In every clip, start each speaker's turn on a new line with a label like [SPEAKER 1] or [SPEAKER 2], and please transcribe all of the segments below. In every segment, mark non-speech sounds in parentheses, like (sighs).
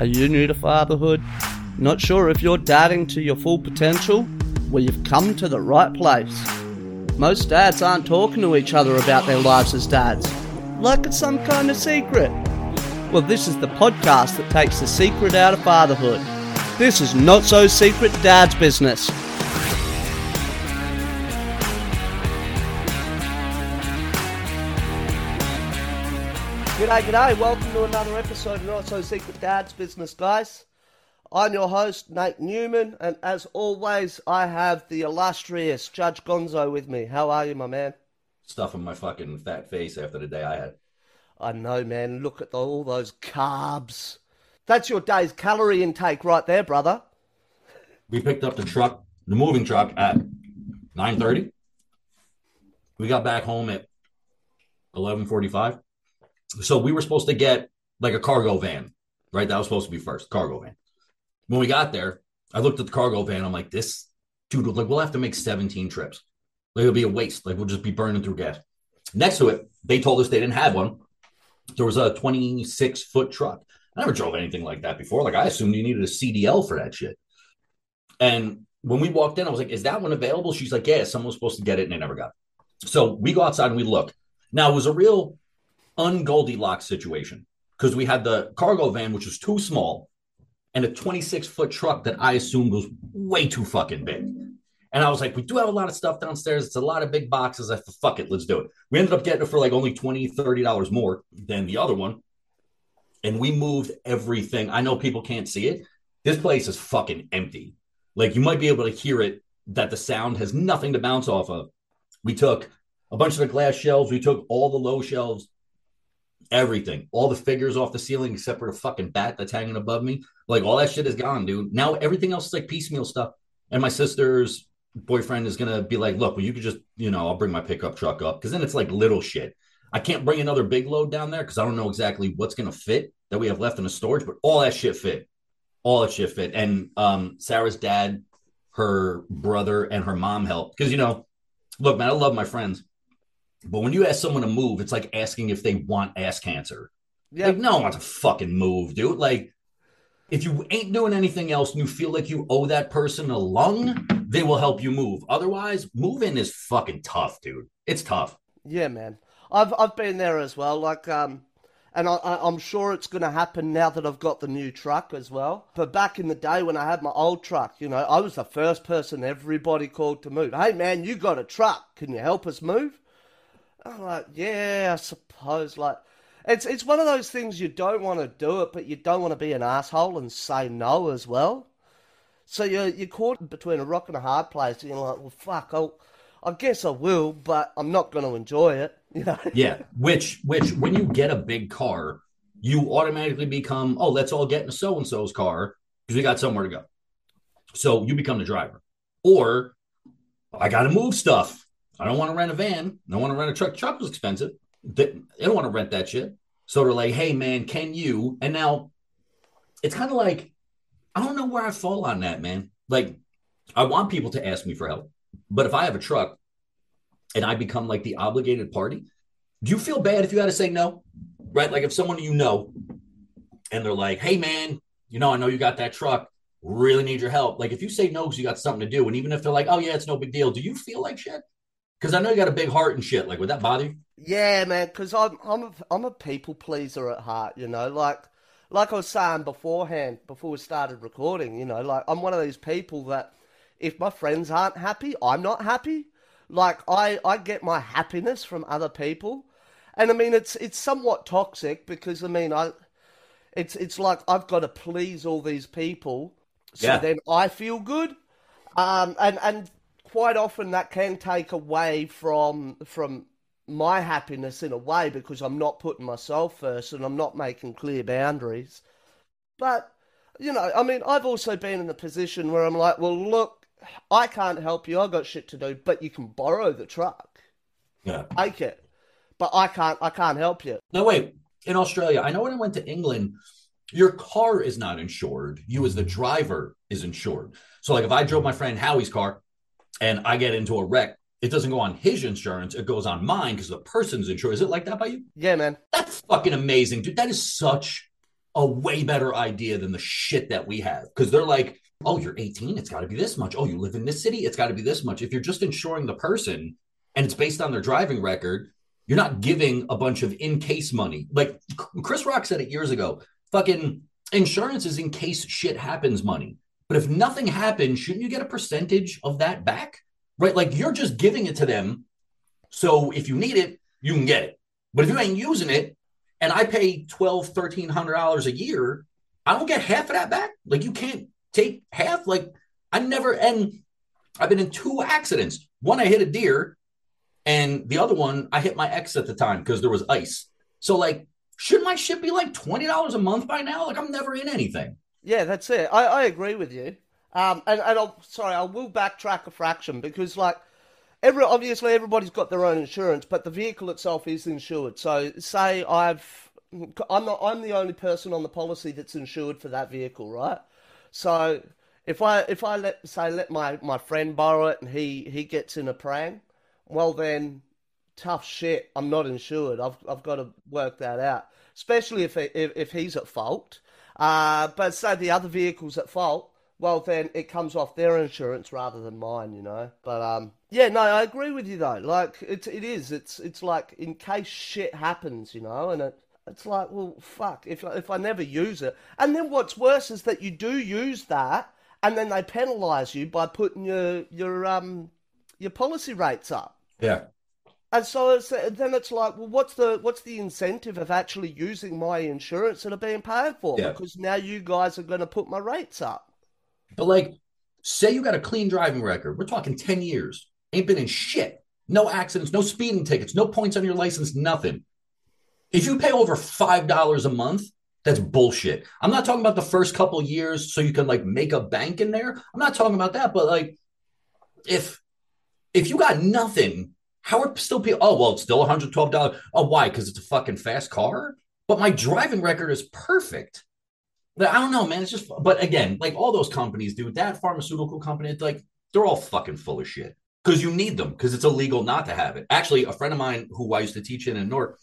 [SPEAKER 1] Are you new to fatherhood? Not sure if you're dadding to your full potential? Well, you've come to the right place. Most dads aren't talking to each other about their lives as dads, like it's some kind of secret. Well, this is the podcast that takes the secret out of fatherhood. This is Not So Secret Dad's Business. G'day, g'day. Welcome to another episode of Not So Secret Dad's Business, guys. I'm your host, Nate Newman, and as always, I have the illustrious Judge Gonzo with me. How are you, my man?
[SPEAKER 2] Stuffing my fucking fat face after the day I had.
[SPEAKER 1] I know, man. Look at all those carbs. That's your day's calorie intake right there, brother.
[SPEAKER 2] We picked up the truck, the moving truck, at nine thirty. We got back home at eleven forty-five. So we were supposed to get like a cargo van, right? That was supposed to be first cargo van. When we got there, I looked at the cargo van. I'm like, this dude, like we'll have to make 17 trips. Like it'll be a waste. Like we'll just be burning through gas. Next to it, they told us they didn't have one. There was a 26 foot truck. I never drove anything like that before. Like I assumed you needed a CDL for that shit. And when we walked in, I was like, is that one available? She's like, yeah, someone was supposed to get it and they never got it. So we go outside and we look. Now it was a real ungoldilocks situation because we had the cargo van, which was too small, and a 26 foot truck that I assumed was way too fucking big. And I was like, we do have a lot of stuff downstairs. It's a lot of big boxes. I thought, fuck it, let's do it. We ended up getting it for like only 20 $30 more than the other one. And we moved everything. I know people can't see it. This place is fucking empty. Like you might be able to hear it that the sound has nothing to bounce off of. We took a bunch of the glass shelves, we took all the low shelves, everything, all the figures off the ceiling except for the fucking bat that's hanging above me. Like all that shit is gone, dude. Now everything else is like piecemeal stuff. And my sister's boyfriend is gonna be like, look, well, you could just, you know, I'll bring my pickup truck up because then it's like little shit. I can't bring another big load down there because I don't know exactly what's gonna fit that we have left in the storage, but all that shit fit. All that shit fit. And um, Sarah's dad, her brother, and her mom helped. Because you know, look, man, I love my friends. But when you ask someone to move, it's like asking if they want ass cancer.
[SPEAKER 1] Yeah.
[SPEAKER 2] Like, no one wants to fucking move, dude. Like, if you ain't doing anything else and you feel like you owe that person a lung, they will help you move. Otherwise, moving is fucking tough, dude. It's tough.
[SPEAKER 1] Yeah, man. I've I've been there as well. Like, um, and I, I, I'm sure it's going to happen now that I've got the new truck as well. But back in the day when I had my old truck, you know, I was the first person everybody called to move. Hey, man, you got a truck? Can you help us move? I'm like, yeah, I suppose. Like, it's it's one of those things you don't want to do it, but you don't want to be an asshole and say no as well. So you're you're caught between a rock and a hard place. And you're like, well, fuck, I'll, I guess I will, but I'm not going to enjoy it. (laughs) You know?
[SPEAKER 2] Yeah. Which, which, when you get a big car, you automatically become, oh, let's all get in a so and so's car because we got somewhere to go. So you become the driver. Or I got to move stuff. I don't want to rent a van. I don't want to rent a truck. Truck was expensive. They, they don't want to rent that shit. So they're like, hey, man, can you? And now it's kind of like, I don't know where I fall on that, man. Like, I want people to ask me for help. But if I have a truck and I become like the obligated party, do you feel bad if you had to say no? Right? Like if someone you know and they're like, hey, man, you know, I know you got that truck, really need your help. Like if you say no because you got something to do, and even if they're like, oh, yeah, it's no big deal, do you feel like shit? Because I know you got a big heart and shit. Like, would that bother you?
[SPEAKER 1] Yeah, man. Because I'm I'm a, I'm a people pleaser at heart. You know, like like I was saying beforehand, before we started recording. You know, like I'm one of these people that if my friends aren't happy, I'm not happy. Like I I get my happiness from other people, and I mean it's it's somewhat toxic because I mean I. It's it's like I've got to please all these people, so
[SPEAKER 2] Yeah.
[SPEAKER 1] then I feel good, um, and and quite often that can take away from from my happiness in a way because I'm not putting myself first and I'm not making clear boundaries. But you know, I mean, I've also been in the position where I'm like, well, look, I can't help you. I've got shit to do, but you can borrow the truck,
[SPEAKER 2] Yeah.
[SPEAKER 1] take it. But I can't. I can't help you.
[SPEAKER 2] No, wait. In Australia, I know when I went to England, your car is not insured. You, as the driver, is insured. So, like, if I drove my friend Howie's car and I get into a wreck, it doesn't go on his insurance. It goes on mine because the person's insured. Is it like that by you?
[SPEAKER 1] Yeah, man.
[SPEAKER 2] That's fucking amazing, dude. That is such a way better idea than the shit that we have because they're like, oh, you're 18, it's got to be this much. Oh, you live in this city, it's got to be this much. If you're just insuring the person and it's based on their driving record, you're not giving a bunch of in case money. Like Chris Rock said it years ago fucking insurance is in case shit happens money. But if nothing happens, shouldn't you get a percentage of that back? Right? Like you're just giving it to them. So if you need it, you can get it. But if you ain't using it, and I pay twelve, thirteen hundred dollars a year, I don't get half of that back. Like you can't take half. Like I never and I've been in two accidents. One I hit a deer, and the other one I hit my ex at the time because there was ice. So like, should my shit be like twenty dollars a month by now? Like I'm never in anything.
[SPEAKER 1] Yeah, that's it. I, I agree with you. Um, and, and I'll, sorry, I will backtrack a fraction because like every obviously everybody's got their own insurance, but the vehicle itself is insured. So say I've I'm not I'm the only person on the policy that's insured for that vehicle, right? So if I if I let say let my, my friend borrow it and he, he gets in a prank, well then tough shit. I'm not insured. I've I've got to work that out, especially if if, if he's at fault. Uh, but say the other vehicle's at fault, well then it comes off their insurance rather than mine, you know. But um, yeah, no, I agree with you though. Like it, it is. It's it's like in case shit happens, you know, and it. It's like, well, fuck. If if I never use it, and then what's worse is that you do use that, and then they penalise you by putting your your um your policy rates up.
[SPEAKER 2] Yeah.
[SPEAKER 1] And so it's, then it's like, well, what's the what's the incentive of actually using my insurance that are being paid for?
[SPEAKER 2] Yeah.
[SPEAKER 1] Because now you guys are going to put my rates up.
[SPEAKER 2] But like, say you got a clean driving record. We're talking 10 years. Ain't been in shit. No accidents, no speeding tickets, no points on your license, nothing. If you pay over $5 a month, that's bullshit. I'm not talking about the first couple years so you can like make a bank in there. I'm not talking about that, but like if if you got nothing, how are still people oh well it's still $112. Oh, why? Because it's a fucking fast car? But my driving record is perfect. I don't know, man. It's just, but again, like all those companies, do, that pharmaceutical company, it's like they're all fucking full of shit because you need them because it's illegal not to have it. Actually, a friend of mine who I used to teach in in North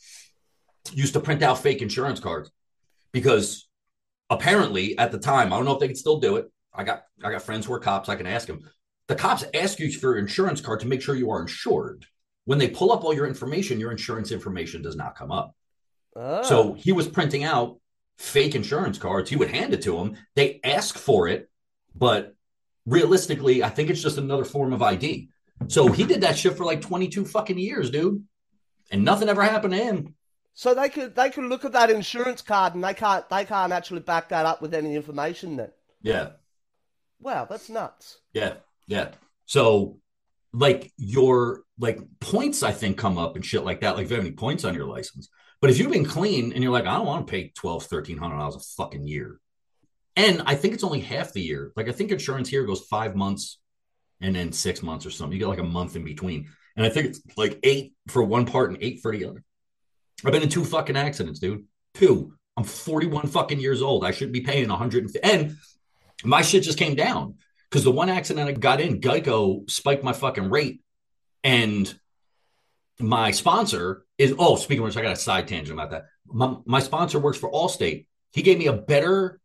[SPEAKER 2] used to print out fake insurance cards because apparently at the time, I don't know if they could still do it. I got I got friends who are cops. I can ask them. The cops ask you for your insurance card to make sure you are insured. When they pull up all your information, your insurance information does not come up.
[SPEAKER 1] Oh.
[SPEAKER 2] So he was printing out fake insurance cards. He would hand it to them. They ask for it, but realistically, I think it's just another form of ID. So he did that shit for like 22 fucking years, dude. And nothing ever happened to him.
[SPEAKER 1] So they could they could look at that insurance card and they can't they can't actually back that up with any information then.
[SPEAKER 2] Yeah.
[SPEAKER 1] Wow, that's nuts.
[SPEAKER 2] Yeah. Yeah. So like your like points, I think, come up and shit like that. Like if you have any points on your license. But if you've been clean and you're like, I don't want to pay twelve, thirteen hundred dollars a fucking year. And I think it's only half the year. Like I think insurance here goes five months and then six months or something. You get like a month in between. And I think it's like eight for one part and eight for the other. I've been in two fucking accidents, dude. Two. I'm 41 fucking years old. I should be paying 150. And my shit just came down because the one accident I got in, Geico spiked my fucking rate. And my sponsor is, oh, speaking of which, I got a side tangent about that. My, my sponsor works for Allstate. He gave me a better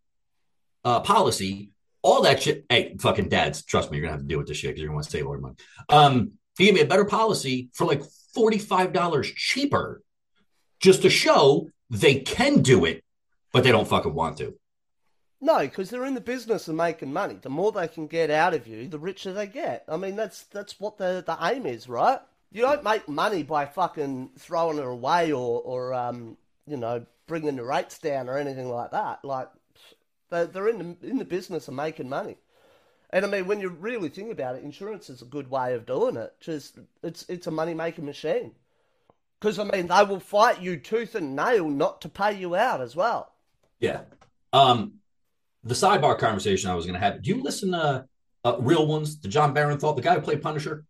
[SPEAKER 2] uh, policy. All that shit. Hey, fucking dads, trust me, you're gonna have to deal with this shit because you're want to save all your money. Um, he gave me a better policy for like $45 cheaper just to show they can do it, but they don't fucking want to.
[SPEAKER 1] No, because they're in the business of making money. The more they can get out of you, the richer they get. I mean, that's that's what the the aim is, right? You don't make money by fucking throwing it away or or um you know bringing the rates down or anything like that. Like they're, they're in the in the business of making money. And I mean, when you really think about it, insurance is a good way of doing it. Just it's it's a money making machine. Because I mean, they will fight you tooth and nail not to pay you out as well.
[SPEAKER 2] Yeah. Um, the sidebar conversation I was going to have. Do you listen to uh, Real Ones, the Jon Bernthal, the guy who played Punisher?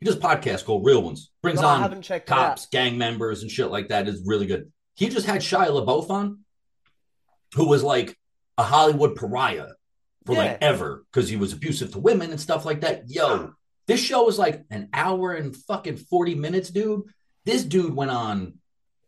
[SPEAKER 2] He does a podcast called Real Ones. Brings
[SPEAKER 1] No,
[SPEAKER 2] on
[SPEAKER 1] haven't checked it
[SPEAKER 2] cops, gang members, and shit like that. Is really good. He just had Shia LaBeouf on, who was like a Hollywood pariah for
[SPEAKER 1] Yeah.
[SPEAKER 2] like ever because he was abusive to women and stuff like that. Yo, this show was like an hour and fucking 40 minutes, dude. This dude went on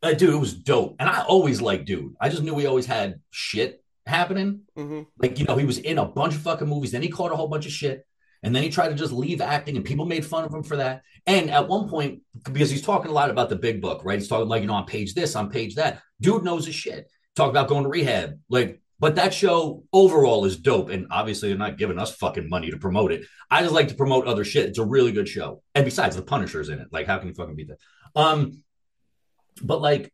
[SPEAKER 2] Uh, dude, it was dope. And I always liked dude. I just knew we always had shit happening.
[SPEAKER 1] hmm
[SPEAKER 2] Like, you know, he was in a bunch of fucking movies. Then he caught a whole bunch of shit. And then he tried to just leave acting, and people made fun of him for that. And at one point, because he's talking a lot about the big book, right? He's talking like, you know, on page this, on page that. Dude knows his shit. Talk about going to rehab. Like, but that show overall is dope. And obviously, they're not giving us fucking money to promote it. I just like to promote other shit. It's a really good show. And besides, the Punisher's in it. Like, how can you fucking beat that? Um, but like,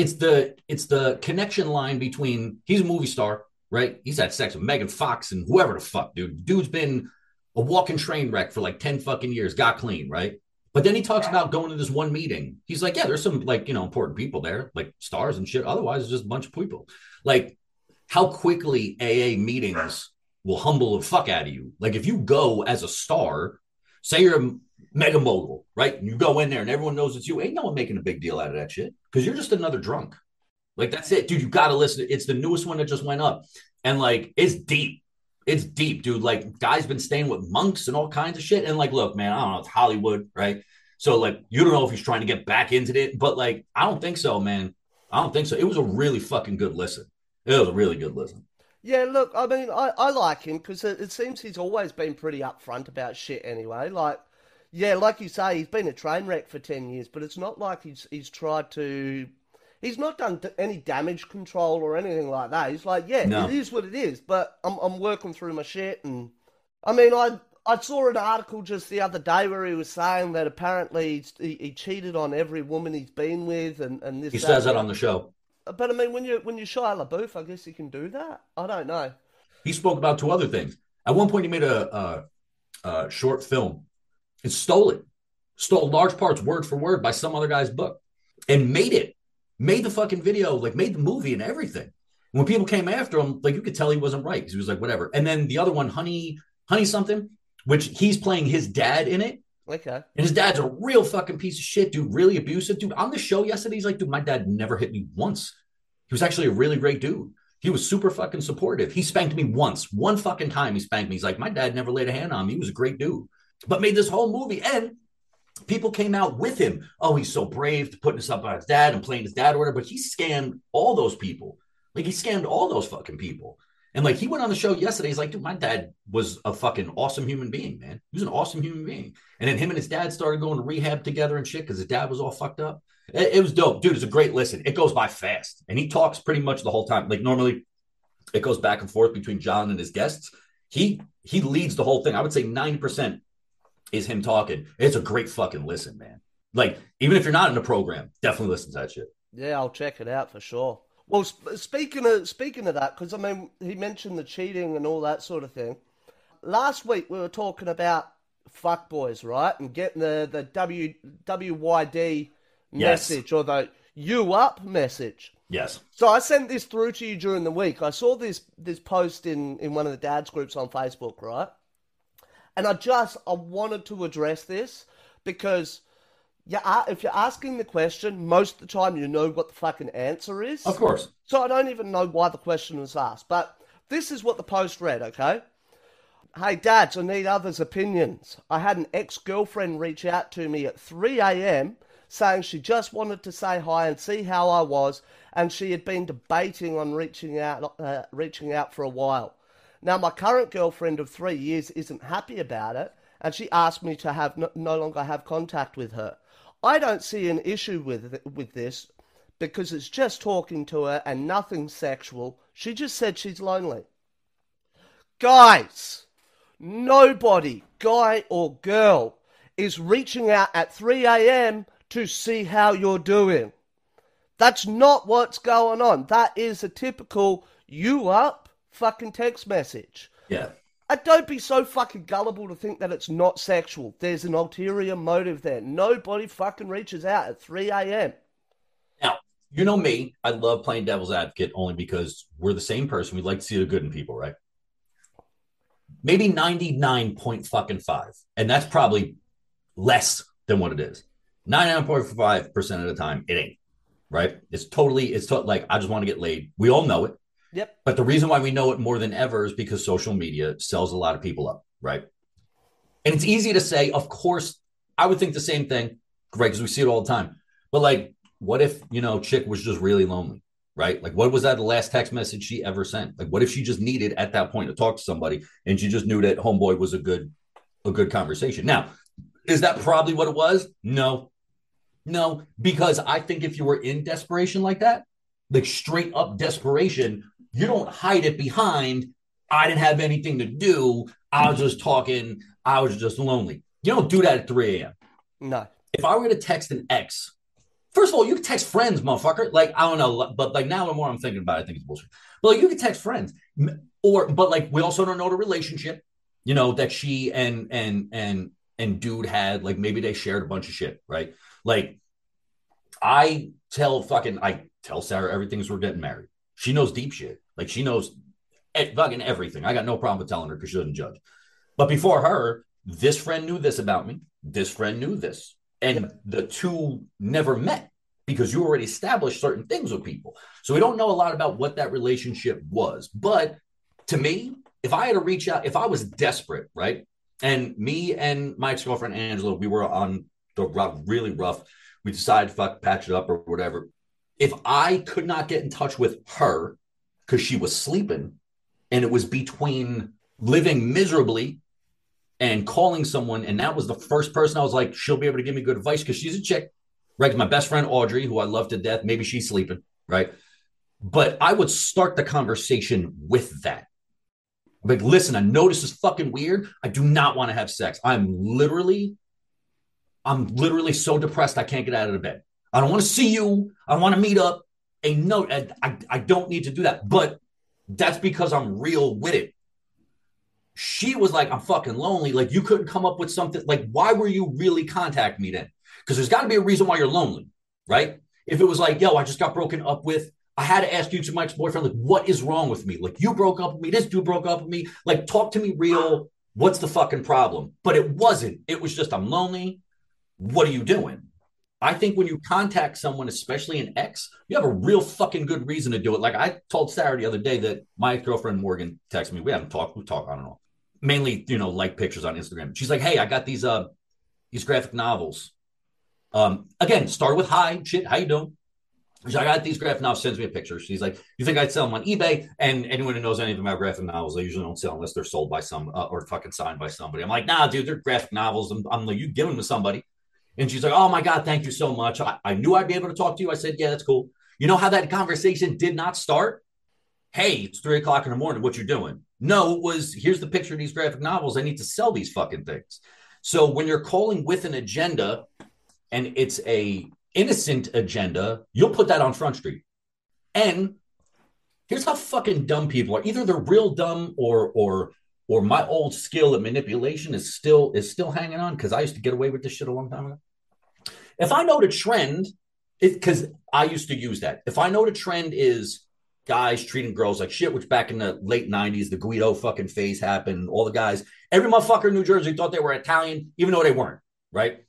[SPEAKER 2] it's the it's the connection line between he's a movie star, right? He's had sex with Megan Fox and whoever the fuck, dude. Dude's been a walking train wreck for like 10 fucking years, got clean, right? But then he talks about going to this one meeting. He's like, yeah, there's some like, you know, important people there, like stars and shit. Otherwise, it's just a bunch of people. Like, how quickly AA meetings will humble the fuck out of you. Like, if you go as a star, say you're a mega mogul, right? You go in there and everyone knows it's you. Ain't no one making a big deal out of that shit because you're just another drunk. Like, that's it, dude. You got to listen. It's the newest one that just went up. And like, it's deep. It's deep, dude. Like, guys been staying with monks and all kinds of shit. And like, look, man, I don't know. It's Hollywood, right? So like, you don't know if he's trying to get back into it, but like, I don't think so, man. I don't think so. It was a really fucking good listen. It was a really good listen.
[SPEAKER 1] Yeah, look, I mean, I, I like him because it, it seems he's always been pretty upfront about shit anyway. Like, yeah, like you say, he's been a train wreck for 10 years, but it's not like he's he's tried to. He's not done any damage control or anything like that. He's like, yeah,
[SPEAKER 2] No.
[SPEAKER 1] it is what it is, but I'm, I'm working through my shit. And I mean, I I saw an article just the other day where he was saying that apparently he's, he, he cheated on every woman he's been with and, and this.
[SPEAKER 2] He
[SPEAKER 1] that,
[SPEAKER 2] says that on the show.
[SPEAKER 1] But I mean, when you when you're Shia LaBeouf, I guess you can do that. I don't know.
[SPEAKER 2] He spoke about two other things. At one point, he made a, a, a short film and stole it, stole large parts, word for word, by some other guy's book, and made it, made the fucking video, like made the movie and everything. When people came after him, like you could tell he wasn't right. 'cause He was like, whatever. And then the other one, Honey, Honey something, which he's playing his dad in it.
[SPEAKER 1] Okay.
[SPEAKER 2] And his dad's a real fucking piece of shit, dude. Really abusive, dude. On the show yesterday, he's like, dude, my dad never hit me once. He was actually a really great dude. He was super fucking supportive. He spanked me once, one fucking time. He spanked me. He's like, my dad never laid a hand on me. He was a great dude, but made this whole movie. And people came out with him. Oh, he's so brave to putting this up on his dad and playing his dad or whatever. But he scammed all those people. Like he scammed all those fucking people. And like he went on the show yesterday. He's like, dude, my dad was a fucking awesome human being, man. He was an awesome human being. And then him and his dad started going to rehab together and shit because his dad was all fucked up. It, it was dope, dude. It's a great listen. It goes by fast, and he talks pretty much the whole time. Like normally, it goes back and forth between John and his guests. He he leads the whole thing. I would say ninety percent is him talking. It's a great fucking listen, man. Like even if you're not in the program, definitely listen to that shit.
[SPEAKER 1] Yeah, I'll check it out for sure. Well, sp- speaking of speaking of that, because I mean, he mentioned the cheating and all that sort of thing. Last week we were talking about fuckboys, right, and getting the the W WYD
[SPEAKER 2] Yes.
[SPEAKER 1] message or the you up message.
[SPEAKER 2] Yes.
[SPEAKER 1] So I sent this through to you during the week. I saw this this post in in one of the dads groups on Facebook, right? And I just I wanted to address this because yeah, if you're asking the question, most of the time you know what the fucking answer is.
[SPEAKER 2] Of course.
[SPEAKER 1] So I don't even know why the question was asked. But this is what the post read, okay? Hey, dads, I need others' opinions. I had an ex girlfriend reach out to me at 3 a.m. saying she just wanted to say hi and see how I was, and she had been debating on reaching out, uh, reaching out for a while. Now, my current girlfriend of three years isn't happy about it, and she asked me to have no, longer have contact with her. I don't see an issue with with this because it's just talking to her and nothing sexual. She just said she's lonely. Guys, nobody, guy or girl, is reaching out at 3 a.m. to see how you're doing. That's not what's going on. That is a typical you up fucking text message.
[SPEAKER 2] Yeah.
[SPEAKER 1] And don't be so fucking gullible to think that it's not sexual. There's an ulterior motive there. Nobody fucking reaches out at 3 a.m.
[SPEAKER 2] Now, you know me. I love playing devil's advocate only because we're the same person. We'd like to see the good in people, right? Maybe 99 point fucking five. And that's probably less than what it is. 99.5% of the time, it ain't. Right? It's totally, it's to- like, I just want to get laid. We all know it.
[SPEAKER 1] Yep.
[SPEAKER 2] But the reason why we know it more than ever is because social media sells a lot of people up, right? And it's easy to say, of course, I would think the same thing, right? Because we see it all the time. But like, what if, you know, chick was just really lonely, right? Like, what was that the last text message she ever sent? Like, what if she just needed at that point to talk to somebody and she just knew that homeboy was a good, a good conversation? Now, is that probably what it was? No, no, because I think if you were in desperation like that, like straight up desperation, you don't hide it behind, I didn't have anything to do. I was just talking. I was just lonely. You don't do that at 3 a.m.
[SPEAKER 1] No.
[SPEAKER 2] If I were to text an ex, first of all, you can text friends, motherfucker. Like, I don't know, but like now the more I'm thinking about it, I think it's bullshit. But like you can text friends. Or but like we also don't know the relationship, you know, that she and and and and dude had. Like maybe they shared a bunch of shit, right? Like I tell fucking I tell Sarah everything's we're getting married. She knows deep shit. Like she knows fucking everything. I got no problem with telling her because she doesn't judge. But before her, this friend knew this about me. This friend knew this. And the two never met because you already established certain things with people. So we don't know a lot about what that relationship was. But to me, if I had to reach out, if I was desperate, right? And me and my ex girlfriend Angela, we were on the rough, really rough. We decided fuck patch it up or whatever. If I could not get in touch with her because she was sleeping, and it was between living miserably and calling someone. And that was the first person I was like, she'll be able to give me good advice because she's a chick, right? My best friend Audrey, who I love to death, maybe she's sleeping, right? But I would start the conversation with that. Like, listen, I know this is fucking weird. I do not want to have sex. I'm literally, I'm literally so depressed I can't get out of the bed. I don't want to see you. I want to meet up. A note. I, I, don't need to do that. But that's because I'm real with it. She was like, I'm fucking lonely. Like, you couldn't come up with something. Like, why were you really contacting me then? Because there's got to be a reason why you're lonely, right? If it was like, yo, I just got broken up with, I had to ask you to my ex boyfriend, like, what is wrong with me? Like, you broke up with me. This dude broke up with me. Like, talk to me real. What's the fucking problem? But it wasn't. It was just, I'm lonely. What are you doing? I think when you contact someone, especially an ex, you have a real fucking good reason to do it. Like I told Sarah the other day that my girlfriend Morgan texted me. We haven't talked. We talk. I don't know. Mainly, you know, like pictures on Instagram. She's like, "Hey, I got these uh these graphic novels." Um, again, start with hi, shit. How you doing? She's like, I got these graphic novels. Sends me a picture. She's like, "You think I'd sell them on eBay?" And anyone who knows anything about graphic novels, they usually don't sell unless they're sold by some uh, or fucking signed by somebody. I'm like, "Nah, dude, they're graphic novels." I'm, I'm like, "You give them to somebody." And she's like, Oh my God, thank you so much. I, I knew I'd be able to talk to you. I said, Yeah, that's cool. You know how that conversation did not start? Hey, it's three o'clock in the morning. What you doing? No, it was here's the picture of these graphic novels. I need to sell these fucking things. So when you're calling with an agenda and it's a innocent agenda, you'll put that on Front Street. And here's how fucking dumb people are. Either they're real dumb or or or my old skill at manipulation is still is still hanging on because I used to get away with this shit a long time ago. If I know the trend, because I used to use that. If I know the trend is guys treating girls like shit, which back in the late 90s, the Guido fucking phase happened. All the guys, every motherfucker in New Jersey thought they were Italian, even though they weren't, right?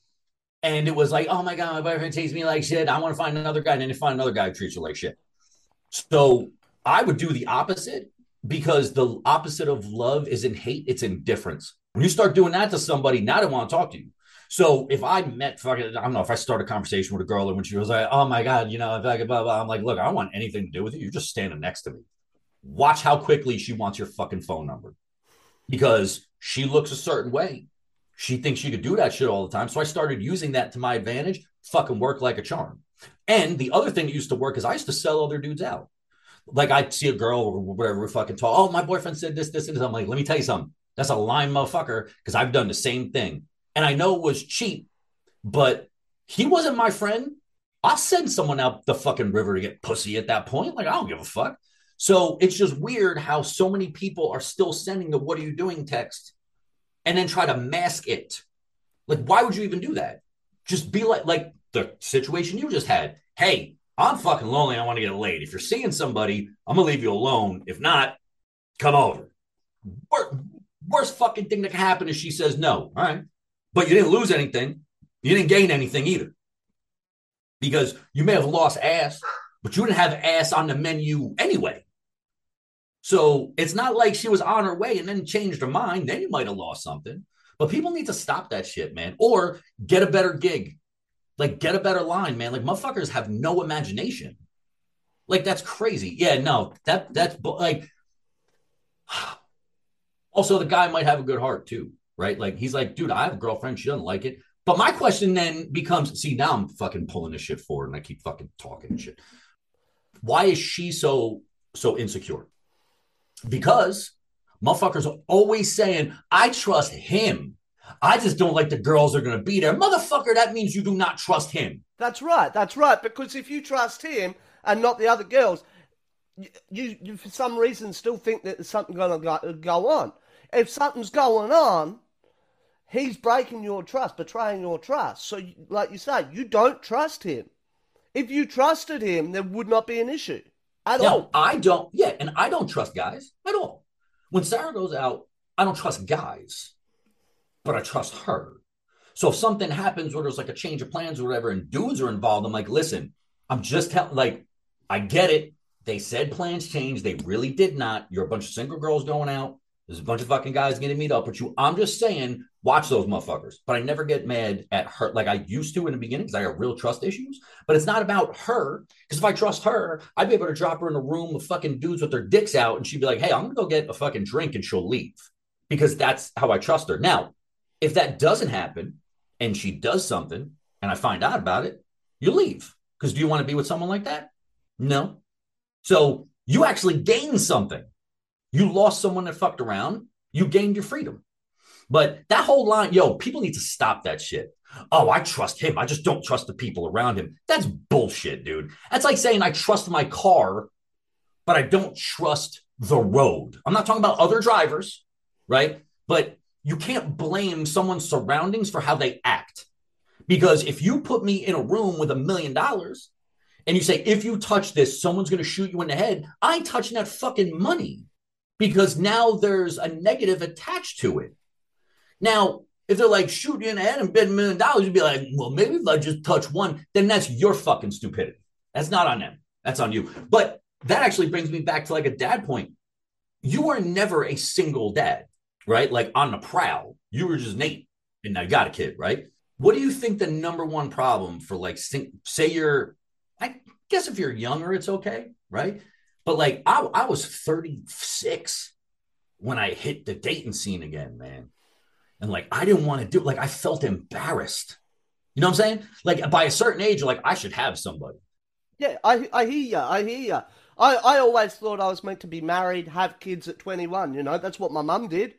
[SPEAKER 2] And it was like, oh my God, my boyfriend treats me like shit. I want to find another guy. And then you find another guy who treats you like shit. So I would do the opposite because the opposite of love isn't hate, it's indifference. When you start doing that to somebody, now they want to talk to you. So if I met fucking, I don't know, if I start a conversation with a girl and when she was like, oh my God, you know, blah, blah, blah, I'm like, look, I don't want anything to do with you. You're just standing next to me. Watch how quickly she wants your fucking phone number because she looks a certain way. She thinks she could do that shit all the time. So I started using that to my advantage, fucking work like a charm. And the other thing that used to work is I used to sell other dudes out. Like I see a girl or whatever, fucking talk. Oh, my boyfriend said this, this, and this. I'm like, let me tell you something. That's a lying motherfucker because I've done the same thing. And I know it was cheap, but he wasn't my friend. I'll send someone out the fucking river to get pussy at that point. Like, I don't give a fuck. So it's just weird how so many people are still sending the what are you doing text and then try to mask it. Like, why would you even do that? Just be like like the situation you just had. Hey, I'm fucking lonely. I want to get laid. If you're seeing somebody, I'm gonna leave you alone. If not, come over. Worst fucking thing that can happen is she says no. All right. But you didn't lose anything. You didn't gain anything either. Because you may have lost ass, but you didn't have ass on the menu anyway. So it's not like she was on her way and then changed her mind. Then you might have lost something. But people need to stop that shit, man, or get a better gig. Like, get a better line, man. Like, motherfuckers have no imagination. Like, that's crazy. Yeah, no, that that's like. (sighs) Also, the guy might have a good heart too, right? Like, he's like, dude, I have a girlfriend. She doesn't like it. But my question then becomes, see, now I'm fucking pulling this shit forward, and I keep fucking talking shit. Why is she so so insecure? Because motherfuckers are always saying, I trust him. I just don't like the girls are going to be there. Motherfucker, that means you do not trust him.
[SPEAKER 1] That's right. That's right. Because if you trust him and not the other girls, you, you, you for some reason still think that there's something going to go, on. If something's going on, he's breaking your trust, betraying your trust. So, like you say, you don't trust him. If you trusted him, there would not be an issue at
[SPEAKER 2] no,
[SPEAKER 1] all.
[SPEAKER 2] I don't. Yeah, and I don't trust guys at all. When Sarah goes out, I don't trust guys, but I trust her. So if something happens where there's like a change of plans or whatever, and dudes are involved, I'm like, listen, I'm just telling. Like, I get it. They said plans changed. They really did not. You're a bunch of single girls going out. There's a bunch of fucking guys going to meet up with you. I'm just saying, watch those motherfuckers. But I never get mad at her like I used to in the beginning because I got real trust issues. But it's not about her because if I trust her, I'd be able to drop her in a room with fucking dudes with their dicks out, and she'd be like, "Hey, I'm gonna go get a fucking drink," and she'll leave because that's how I trust her. Now, if that doesn't happen and she does something and I find out about it, you leave because do you want to be with someone like that? No. So you actually gain something. You lost someone that fucked around. You gained your freedom. But that whole line, yo, people need to stop that shit. Oh, I trust him. I just don't trust the people around him. That's bullshit, dude. That's like saying I trust my car, but I don't trust the road. I'm not talking about other drivers, right? But you can't blame someone's surroundings for how they act. Because if you put me in a room with a million dollars and you say, if you touch this, someone's going to shoot you in the head, I touching that fucking money because now there's a negative attached to it. Now, if they're like, shoot you in the head and bet a million dollars, you'd be like, well, maybe if I just touch one, then that's your fucking stupidity. That's not on them. That's on you. But that actually brings me back to like a dad point. You were never a single dad, right? Like on the prowl. You were just Nate and now you got a kid, right? What do you think the number one problem for like, say you're, I guess if you're younger, it's okay, right? But like I, I was 36 when I hit the dating scene again, man. And like I didn't want to do like I felt embarrassed. You know what I'm saying? Like by a certain age, like, I should have somebody.
[SPEAKER 1] Yeah, I I hear you. I hear you. I, I always thought I was meant to be married, have kids at 21. You know, that's what my mum did.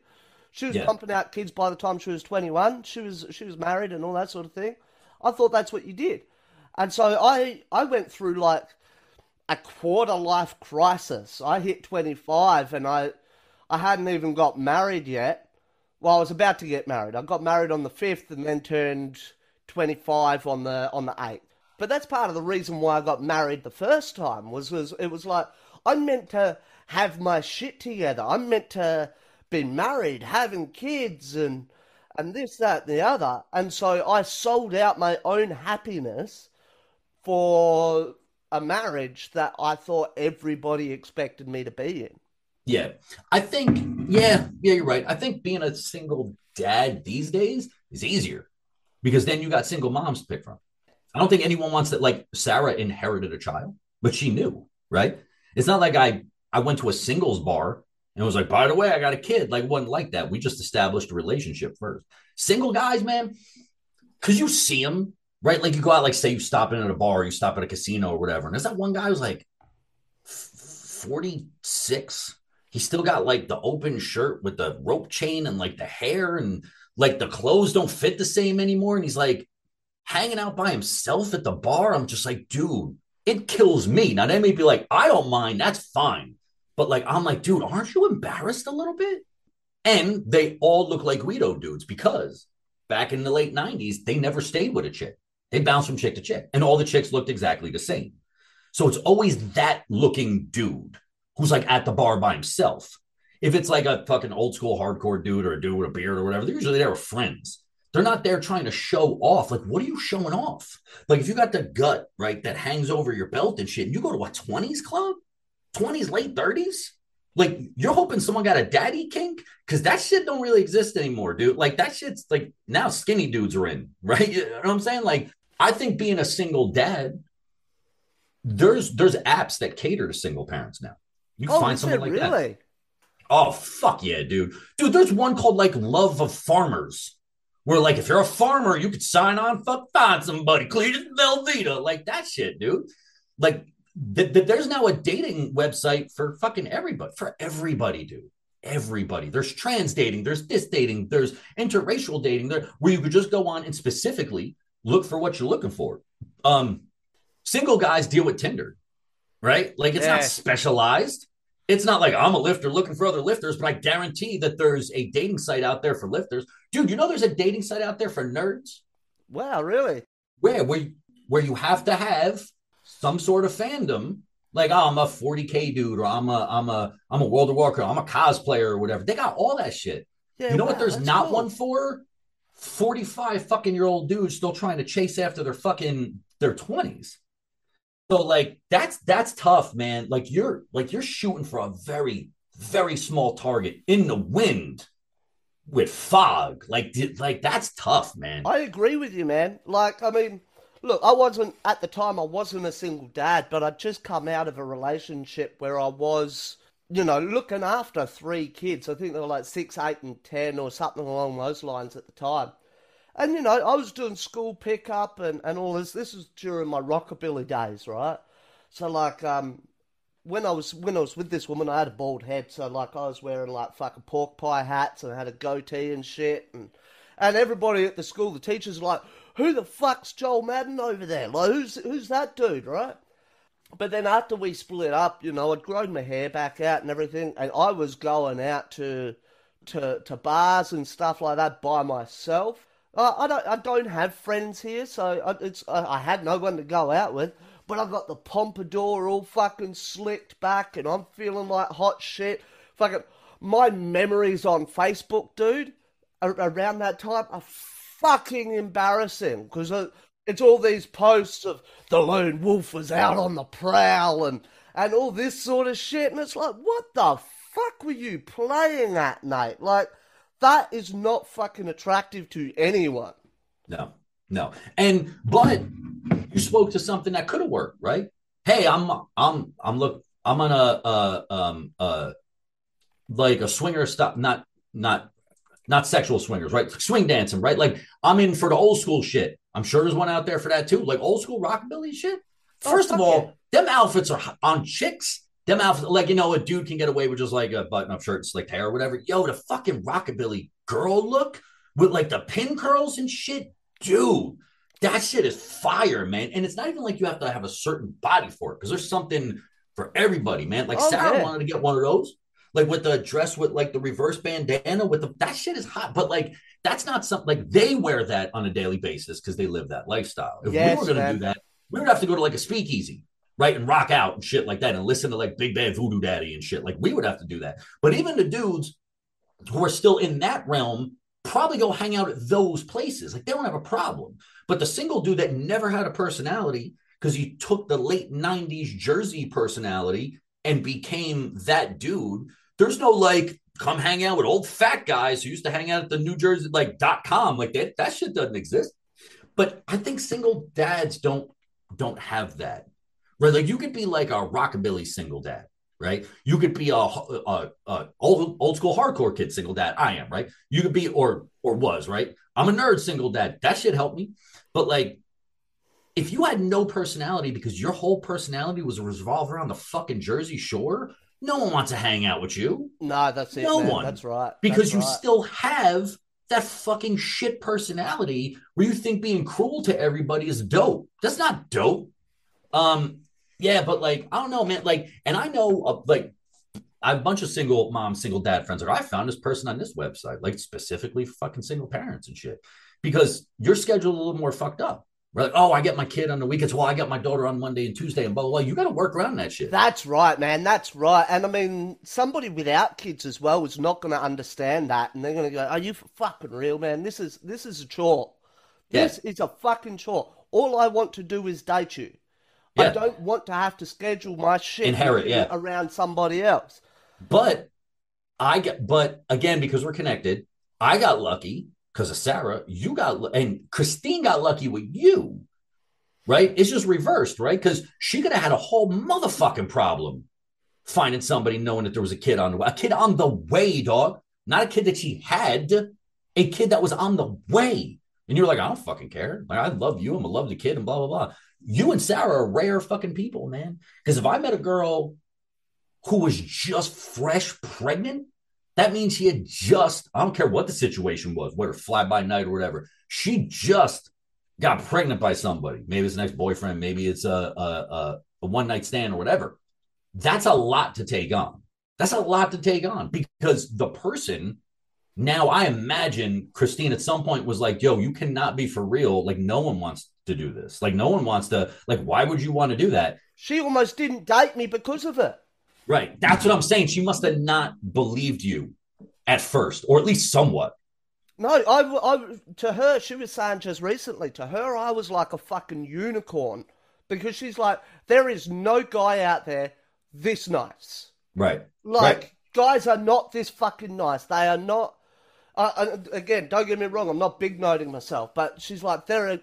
[SPEAKER 1] She was yeah. pumping out kids by the time she was 21. She was she was married and all that sort of thing. I thought that's what you did, and so I I went through like a quarter life crisis. I hit 25 and I I hadn't even got married yet. Well, I was about to get married. I got married on the 5th and then turned 25 on the on the 8th. But that's part of the reason why I got married the first time was was it was like I'm meant to have my shit together. I'm meant to be married, having kids and and this that and the other. And so I sold out my own happiness for a marriage that I thought everybody expected me to be in.
[SPEAKER 2] Yeah. I think, yeah, yeah, you're right. I think being a single dad these days is easier because then you got single moms to pick from. I don't think anyone wants that. Like Sarah inherited a child, but she knew, right? It's not like I I went to a singles bar and was like, by the way, I got a kid. Like, wasn't like that. We just established a relationship first. Single guys, man, because you see them right? Like you go out, like say you stop in at a bar, you stop at a casino or whatever, and there's that one guy who's like 46. He still got like the open shirt with the rope chain and like the hair and like the clothes don't fit the same anymore. And he's like hanging out by himself at the bar. I'm just like, dude, it kills me. Now they may be like, I don't mind, that's fine. But like, I'm like, dude, aren't you embarrassed a little bit? And they all look like Guido dudes because back in the late 90s, they never stayed with a chick. They bounced from chick to chick, and all the chicks looked exactly the same. So it's always that looking dude who's like at the bar by himself. If it's like a fucking old school hardcore dude or a dude with a beard or whatever, they're usually there with friends. They're not there trying to show off. Like, what are you showing off? Like, if you got the gut, right, that hangs over your belt and shit, and you go to a 20s club, 20s, late 30s, like you're hoping someone got a daddy kink because that shit don't really exist anymore, dude. Like that shit's like now skinny dudes are in, (laughs) right? You know what I'm saying? Like I think being a single dad, there's there's apps that cater to single parents now. You
[SPEAKER 1] oh,
[SPEAKER 2] find someone like
[SPEAKER 1] really?
[SPEAKER 2] that. Oh fuck yeah, dude. Dude, there's one called like Love of Farmers. Where like if you're a farmer, you could sign on, fuck find somebody, Cletus Velveeta, like that shit, dude. Like th- th- there's now a dating website for fucking everybody, for everybody, dude. Everybody. There's trans dating, there's this dating, there's interracial dating, there where you could just go on and specifically look for what you're looking for. Um, single guys deal with Tinder, right? Like it's
[SPEAKER 1] Yeah.
[SPEAKER 2] not specialized. It's not like I'm a lifter looking for other lifters, but I guarantee that there's a dating site out there for lifters. Dude, you know there's a dating site out there for nerds
[SPEAKER 1] Wow, really?
[SPEAKER 2] where where where you have to have some sort of fandom. Like, oh, I'm a 40k dude, or I'm a I'm a I'm a World of Warcraft, I'm a cosplayer or whatever. They got all that shit.
[SPEAKER 1] Yeah.
[SPEAKER 2] you know what there's not
[SPEAKER 1] cool.
[SPEAKER 2] one for? 45 fucking year old dudes still trying to chase after their fucking their 20s. So like that's that's tough, man. Like you're like you're shooting for a very very small target in the wind with fog. Like like that's tough, man.
[SPEAKER 1] I agree with you, man. Like, I mean, look, I wasn't at the time. I wasn't a single dad, but I'd just come out of a relationship where I was, you know, looking after three kids. I think they were like six, eight, and ten, or something along those lines at the time. And you know, I was doing school pickup and and all this. This was during my rockabilly days, right? So like, um, when I was when I was with this woman, I had a bald head, so like I was wearing like fucking pork pie hats and I had a goatee and shit, and and everybody at the school, the teachers like, "Who the fuck's Joel Madden over there? Like, who's who's that dude, right?" But then after we split up, you know, I'd grown my hair back out and everything, and I was going out to to to bars and stuff like that by myself. I don't I don't have friends here, so I, it's I, I had no one to go out with. But I've got the pompadour all fucking slicked back, and I'm feeling like hot shit. Fucking my memories on Facebook, dude, around that time are fucking embarrassing because it's all these posts of the lone wolf was out on the prowl and and all this sort of shit, and it's like, what the fuck were you playing at, mate? Like that is not fucking attractive to anyone.
[SPEAKER 2] No, no. And but you spoke to something that could have worked, right? Hey, I'm I'm I'm look I'm on a uh um uh like a swinger stuff, not not not sexual swingers, right? Swing dancing, right? Like I'm in for the old school shit. I'm sure there's one out there for that too, like old school rockabilly shit.
[SPEAKER 1] Oh,
[SPEAKER 2] First of
[SPEAKER 1] fuck
[SPEAKER 2] all, them outfits are on chicks. Them outfits, like you know, a dude can get away with just like a button-up shirt, slicked hair, or whatever. Yo, the fucking rockabilly girl look with like the pin curls and shit, dude. That shit is fire, man. And it's not even like you have to have a certain body for it, because there's something for everybody, man. Like
[SPEAKER 1] Oh,
[SPEAKER 2] Sarah
[SPEAKER 1] yeah.
[SPEAKER 2] wanted to get one of those, like with the dress with like the reverse bandana with the that shit is hot. But like that's not something like they wear that on a daily basis because they live that lifestyle. If
[SPEAKER 1] Yes,
[SPEAKER 2] we were gonna
[SPEAKER 1] man.
[SPEAKER 2] do that, we would have to go to like a speakeasy, right? And rock out and shit like that and listen to like Big Bad Voodoo Daddy and shit. Like we would have to do that. But even the dudes who are still in that realm probably go hang out at those places. Like they don't have a problem. But the single dude that never had a personality because he took the late 90s Jersey personality and became that dude, there's no like, come hang out with old fat guys who used to hang out at the New Jersey like dot com. Like that, that shit doesn't exist. But I think single dads don't don't have that. Right? Like you could be like a rockabilly single dad, right? You could be a, a, a old old school hardcore kid single dad. I am, right? You could be or or was, right? I'm a nerd single dad. That shit helped me. But like if you had no personality because your whole personality was revolved around the fucking Jersey Shore, no one wants to hang out with you
[SPEAKER 1] No, that's it.
[SPEAKER 2] No
[SPEAKER 1] man.
[SPEAKER 2] one.
[SPEAKER 1] That's right.
[SPEAKER 2] because
[SPEAKER 1] That's
[SPEAKER 2] you
[SPEAKER 1] right.
[SPEAKER 2] still have that fucking shit personality where you think being cruel to everybody is dope. That's not dope. Um, yeah, but like I don't know, man. Like, and I know, uh, like, I have a bunch of single mom, single dad friends. Like, I found this person on this website, like specifically fucking single parents and shit, because your schedule is a little more fucked up. We're like, oh, I get my kid on the weekends. Well, I got my daughter on Monday and Tuesday, and blah blah. blah. You got to work around that shit.
[SPEAKER 1] That's right, man. That's right. And I mean, somebody without kids as well is not going to understand that, and they're going to go, "Are you fucking real, man? This is this is a chore. This is a fucking chore. All I want to do is date you. I don't want to have to schedule my shit
[SPEAKER 2] Inherit, yeah.
[SPEAKER 1] around somebody else.
[SPEAKER 2] But I get, but again, because we're connected, I got lucky because of Sarah. You got, and Christine got lucky with you right? It's just reversed, right? Because she could have had a whole motherfucking problem finding somebody knowing that there was a kid on the way, a kid on the way, dog, not a kid that she had, a kid that was on the way. And you're like, I don't fucking care. Like, I love you. I'm a love the kid and blah, blah, blah. You and Sarah are rare fucking people, man. Because if I met a girl who was just fresh pregnant, that means she had just, I don't care what the situation was, whether fly by night or whatever, she just got pregnant by somebody. Maybe it's an ex boyfriend, maybe it's a, a, a, a one night stand or whatever. That's a lot to take on. That's a lot to take on because the person now I imagine Christine at some point was like, yo, you cannot be for real. Like, no one wants to do this. Like, no one wants to, like, why would you want to do that?
[SPEAKER 1] She almost didn't date me because of it.
[SPEAKER 2] Right. That's what I'm saying. She must have not believed you at first, or at least somewhat.
[SPEAKER 1] No, I, I, to her, she was saying just recently, to her, I was like a fucking unicorn because she's like, there is no guy out there this nice.
[SPEAKER 2] Right.
[SPEAKER 1] Like,
[SPEAKER 2] right.
[SPEAKER 1] guys are not this fucking nice. They are not. Uh, again, don't get me wrong, I'm not big noting myself, but she's like, there are,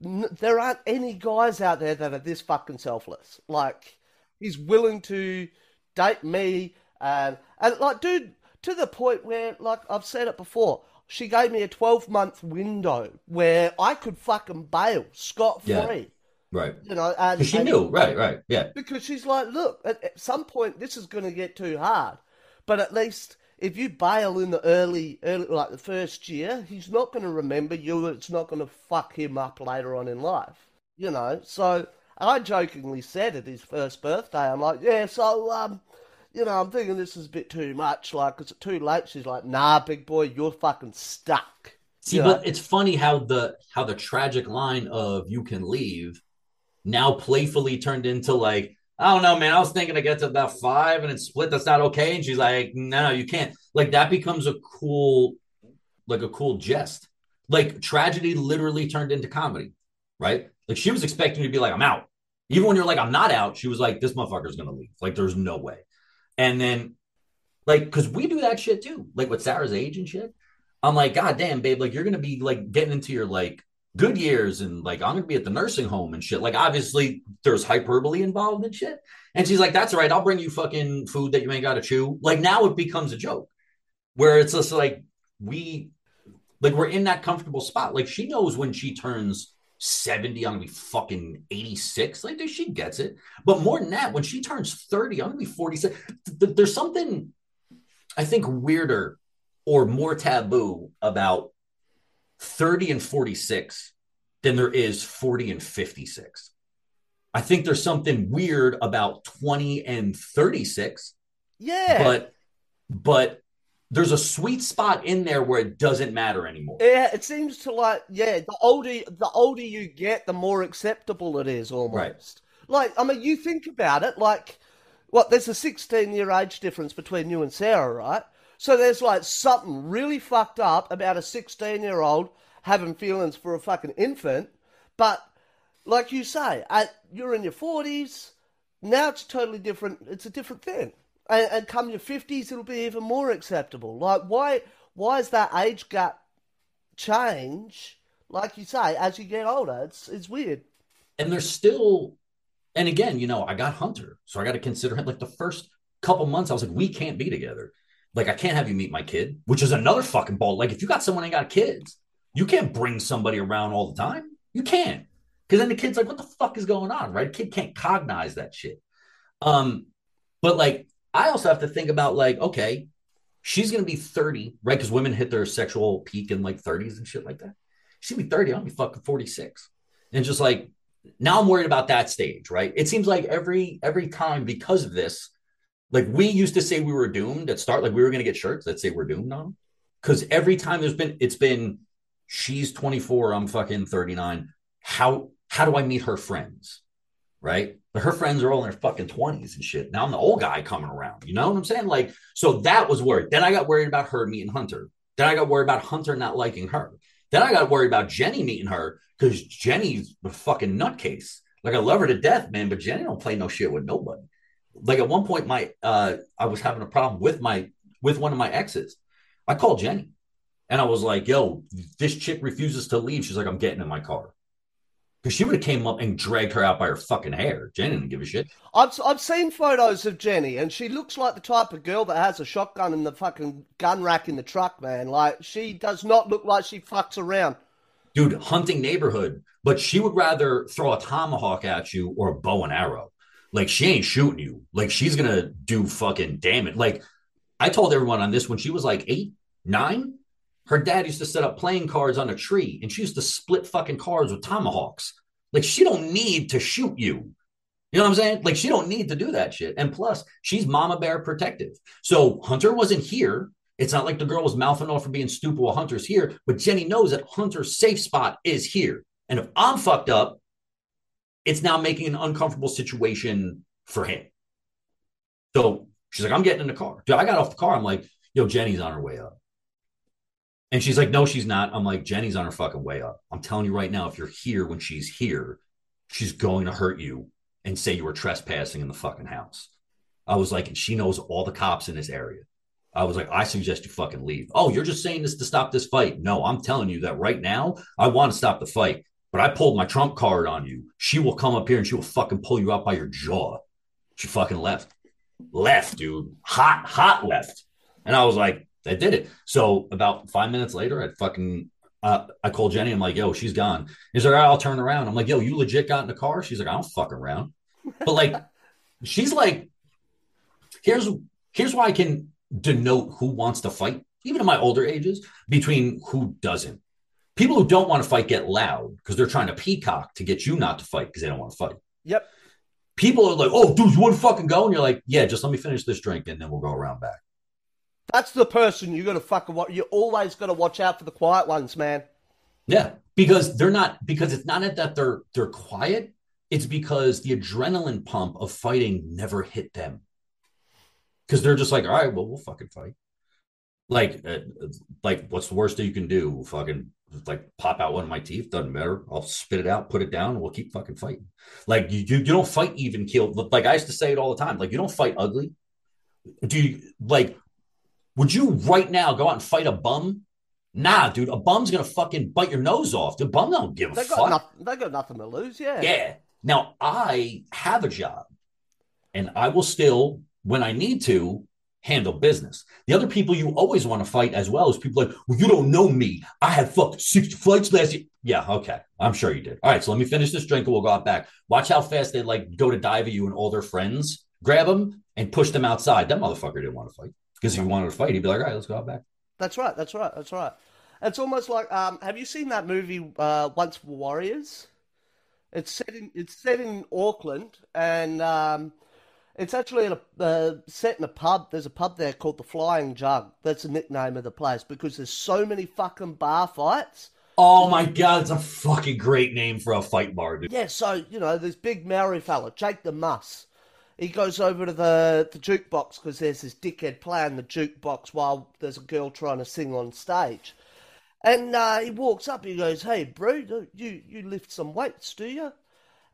[SPEAKER 1] there aren't any guys out there that are this fucking selfless. Like, he's willing to date me, and and like, dude, to the point where, like I've said it before, she gave me a 12 month window where I could fucking bail scot free. Yeah.
[SPEAKER 2] Right.
[SPEAKER 1] You know, and
[SPEAKER 2] she
[SPEAKER 1] and,
[SPEAKER 2] knew. Right. Right. Yeah.
[SPEAKER 1] Because she's like, look, at, at some point this is going to get too hard, but at least if you bail in the early, early like the first year, he's not going to remember you. It's not going to fuck him up later on in life. You know. So I jokingly said at his first birthday, I'm like, yeah. So um, you know, I'm thinking this is a bit too much. Like, is it too late? She's like, nah, big boy, you're fucking stuck.
[SPEAKER 2] See, you but know? it's funny how the how the tragic line of "you can leave" now playfully turned into like, I don't know, man. I was thinking to get to about five and it's split. That's not okay. And she's like, no, no, you can't. Like that becomes a cool, like a cool jest. Like tragedy literally turned into comedy, right? Like she was expecting me to be like, I'm out. Even when you're like, I'm not out, she was like, this motherfucker's gonna leave. Like, there's no way. And then, like, because we do that shit too, like with Sarah's age and shit. I'm like, God damn, babe, like you're gonna be like getting into your like good years and like I'm gonna be at the nursing home and shit. Like, obviously, there's hyperbole involved and shit. And she's like, That's all right, I'll bring you fucking food that you ain't gotta chew. Like now it becomes a joke where it's just like we like we're in that comfortable spot. Like she knows when she turns 70, I'm gonna be fucking 86. Like, dude, she gets it. But more than that, when she turns 30, I'm gonna be 46. There's something I think weirder or more taboo about 30 and 46 than there is 40 and 56. I think there's something weird about 20 and 36.
[SPEAKER 1] Yeah.
[SPEAKER 2] But but there's a sweet spot in there where it doesn't matter anymore.
[SPEAKER 1] Yeah, it seems to like yeah, the older the older you get, the more acceptable it is almost. Right. Like I mean, you think about it, like what there's a 16 year age difference between you and Sarah, right? So there's like something really fucked up about a 16 year old having feelings for a fucking infant, but like you say, at, you're in your 40s, now it's totally different. It's a different thing and, and come your fifties, it'll be even more acceptable. Like why why is that age gap change? Like you say, as you get older, it's it's weird.
[SPEAKER 2] And there's still, and again, you know, I got Hunter, so I got to consider him. Like the first couple months, I was like, we can't be together. Like I can't have you meet my kid, which is another fucking ball. Like if you got someone ain't got kids, you can't bring somebody around all the time. You can't. Because then the kid's like, what the fuck is going on? Right? Kid can't cognize that shit. Um, but like I also have to think about like, okay, she's gonna be 30, right? Because women hit their sexual peak in like 30s and shit like that. Gonna be 30, I'll be fucking 46. And just like now I'm worried about that stage, right? It seems like every every time because of this, like we used to say we were doomed at start, like we were gonna get shirts that say we're doomed on. Because every time there's been it's been she's 24, I'm fucking 39. How how do I meet her friends? Right? But her friends are all in their fucking 20s and shit. Now I'm the old guy coming around. You know what I'm saying? Like, so that was worried. Then I got worried about her meeting Hunter. Then I got worried about Hunter not liking her. Then I got worried about Jenny meeting her because Jenny's a fucking nutcase. Like I love her to death, man, but Jenny don't play no shit with nobody. Like at one point, my uh I was having a problem with my with one of my exes. I called Jenny and I was like, yo, this chick refuses to leave. She's like, I'm getting in my car. Because she would have came up and dragged her out by her fucking hair. Jenny didn't give a shit.
[SPEAKER 1] I've I've seen photos of Jenny, and she looks like the type of girl that has a shotgun in the fucking gun rack in the truck, man. Like she does not look like she fucks around.
[SPEAKER 2] Dude, hunting neighborhood, but she would rather throw a tomahawk at you or a bow and arrow. Like she ain't shooting you. Like she's gonna do fucking damage. Like I told everyone on this when she was like eight, nine, her dad used to set up playing cards on a tree and she used to split fucking cards with tomahawks. Like she don't need to shoot you. You know what I'm saying? Like she don't need to do that shit. And plus, she's mama bear protective. So Hunter wasn't here. It's not like the girl was mouthing off for being stupid while Hunter's here, but Jenny knows that Hunter's safe spot is here. And if I'm fucked up, it's now making an uncomfortable situation for him. So she's like, I'm getting in the car. Dude, I got off the car. I'm like, yo, Jenny's on her way up. And she's like, no, she's not. I'm like, Jenny's on her fucking way up. I'm telling you right now, if you're here when she's here, she's going to hurt you and say you were trespassing in the fucking house. I was like, and she knows all the cops in this area. I was like, I suggest you fucking leave. Oh, you're just saying this to stop this fight. No, I'm telling you that right now, I want to stop the fight but I pulled my trump card on you. She will come up here and she will fucking pull you out by your jaw. She fucking left. Left, dude. Hot, hot left. And I was like, I did it. So about five minutes later, I fucking uh, I called Jenny. I'm like, yo, she's gone. He's like, right, I'll turn around. I'm like, yo, you legit got in the car? She's like, I don't fuck around. But like, (laughs) she's like, here's here's why I can denote who wants to fight, even in my older ages, between who doesn't people who don't want to fight get loud because they're trying to peacock to get you not to fight because they don't want to fight.
[SPEAKER 1] Yep.
[SPEAKER 2] People are like, "Oh, dude, you want to fucking go?" And you're like, "Yeah, just let me finish this drink and then we'll go around back."
[SPEAKER 1] That's the person you got to fucking watch. You always got to watch out for the quiet ones, man.
[SPEAKER 2] Yeah, because they're not. Because it's not that they're they're quiet. It's because the adrenaline pump of fighting never hit them. Because they're just like, all right, well, we'll fucking fight. Like, uh, like, what's the worst that you can do? Fucking like pop out one of my teeth doesn't matter i'll spit it out put it down and we'll keep fucking fighting like you, you, you don't fight even kill like i used to say it all the time like you don't fight ugly do you like would you right now go out and fight a bum nah dude a bum's gonna fucking bite your nose off the bum don't give a
[SPEAKER 1] they
[SPEAKER 2] fuck
[SPEAKER 1] nothing, they got nothing to lose yeah
[SPEAKER 2] yeah now i have a job and i will still when i need to handle business. The other people you always want to fight as well is people like, well, you don't know me. I had fucked six flights last year. Yeah, okay. I'm sure you did. All right, so let me finish this drink and we'll go out back. Watch how fast they like go to dive at you and all their friends grab them and push them outside. That motherfucker didn't want to fight because if he wanted to fight, he'd be like, all right, let's go out back.
[SPEAKER 1] That's right. That's right. That's right. It's almost like, um, have you seen that movie, uh, Once Warriors? It's set in, it's set in Auckland and, um, it's actually a, uh, set in a pub. There's a pub there called the Flying Jug. That's the nickname of the place because there's so many fucking bar fights.
[SPEAKER 2] Oh my god, it's a fucking great name for a fight bar, dude.
[SPEAKER 1] Yeah, so you know, this big Maori fella, Jake the Muss. He goes over to the the jukebox because there's this dickhead playing the jukebox while there's a girl trying to sing on stage. And uh, he walks up. He goes, "Hey, bro, you you lift some weights, do you?"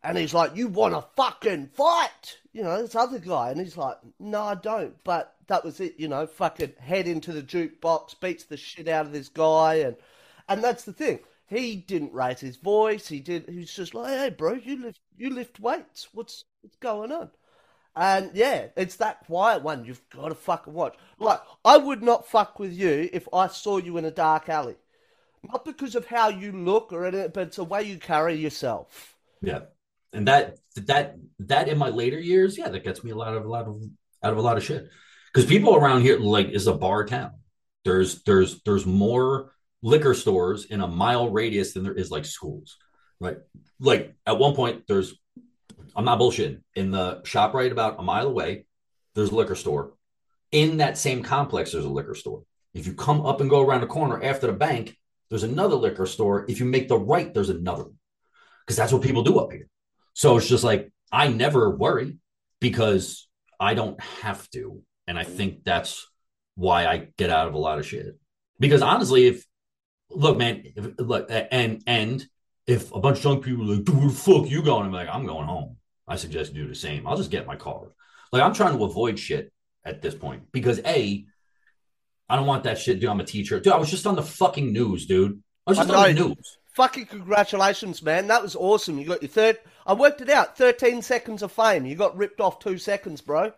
[SPEAKER 1] And he's like, You want to fucking fight? You know, this other guy. And he's like, No, I don't. But that was it, you know, fucking head into the jukebox, beats the shit out of this guy. And, and that's the thing. He didn't raise his voice. He did. He was just like, "Hey, bro, you lift, you lift weights. What's, what's going on?" And yeah, it's that quiet one. You've got to fucking watch. Like, I would not fuck with you if I saw you in a dark alley, not because of how you look or anything, but it's the way you carry yourself.
[SPEAKER 2] Yeah and that that that in my later years, yeah, that gets me a lot of a lot of out of a lot of shit. Because people around here like is a bar town. There's there's there's more liquor stores in a mile radius than there is like schools, right? Like at one point, there's I'm not bullshitting. In the shop right about a mile away, there's a liquor store. In that same complex, there's a liquor store. If you come up and go around the corner after the bank, there's another liquor store. If you make the right, there's another one. Because that's what people do up here. So it's just like I never worry because I don't have to. And I think that's why I get out of a lot of shit. Because honestly, if look, man, if, look, and and if a bunch of drunk people are like, dude, fuck you going? I'm like, I'm going home. I suggest you do the same. I'll just get my car. Like I'm trying to avoid shit at this point because a, I don't want that shit. Dude, I'm a teacher. Dude, I was just on the fucking news, dude. I was just on the news.
[SPEAKER 1] fucking congratulations, man. That was awesome. You got your third. I worked it out. Thirteen seconds of fame. You got ripped off two seconds, bro.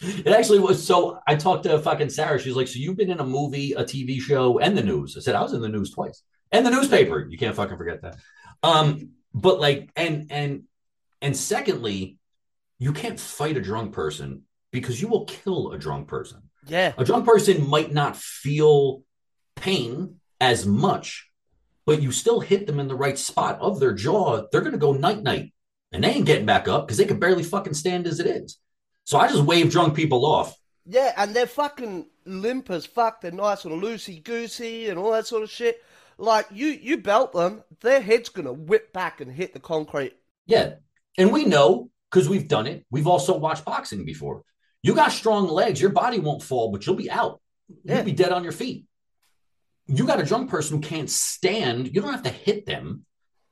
[SPEAKER 2] It actually was. So I talked to fucking Sarah. She's like, "So you've been in a movie, a TV show, and the news?" I said, "I was in the news twice, and the newspaper. You can't fucking forget that." Um, but like, and and and secondly, you can't fight a drunk person because you will kill a drunk person.
[SPEAKER 1] Yeah.
[SPEAKER 2] A drunk person might not feel pain as much, but you still hit them in the right spot of their jaw. They're going to go night night and they ain't getting back up because they can barely fucking stand as it is. So I just wave drunk people off.
[SPEAKER 1] Yeah, and they're fucking limp as fuck. They're nice and loosey goosey and all that sort of shit. Like you, you belt them, their head's gonna whip back and hit the concrete.
[SPEAKER 2] Yeah. And we know because we've done it. We've also watched boxing before. You got strong legs, your body won't fall, but you'll be out.
[SPEAKER 1] Yeah.
[SPEAKER 2] You'll be dead on your feet. You got a drunk person who can't stand. You don't have to hit them.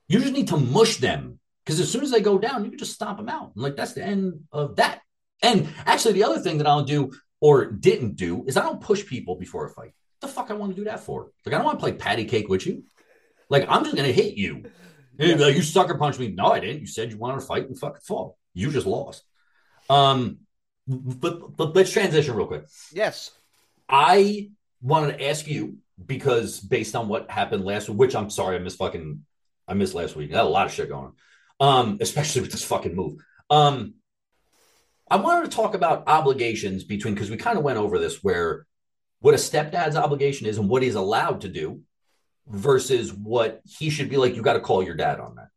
[SPEAKER 2] You just need to mush them because as soon as they go down, you can just stomp them out. Like that's the end of that. And actually, the other thing that I'll do or didn't do is I don't push people before a fight. What the fuck I want to do that for? Like I don't want to play patty cake with you. Like I'm just gonna hit you. And you'd be like, you sucker punch me. No, I didn't. You said you wanted to fight and fucking fall. You just lost. Um, but but let's transition real quick.
[SPEAKER 1] Yes.
[SPEAKER 2] I wanted to ask you because based on what happened last week, which I'm sorry I missed fucking I missed last week. I had a lot of shit going on. Um, especially with this fucking move. Um, I wanted to talk about obligations between because we kind of went over this where what a stepdad's obligation is and what he's allowed to do versus what he should be like. You got to call your dad on that.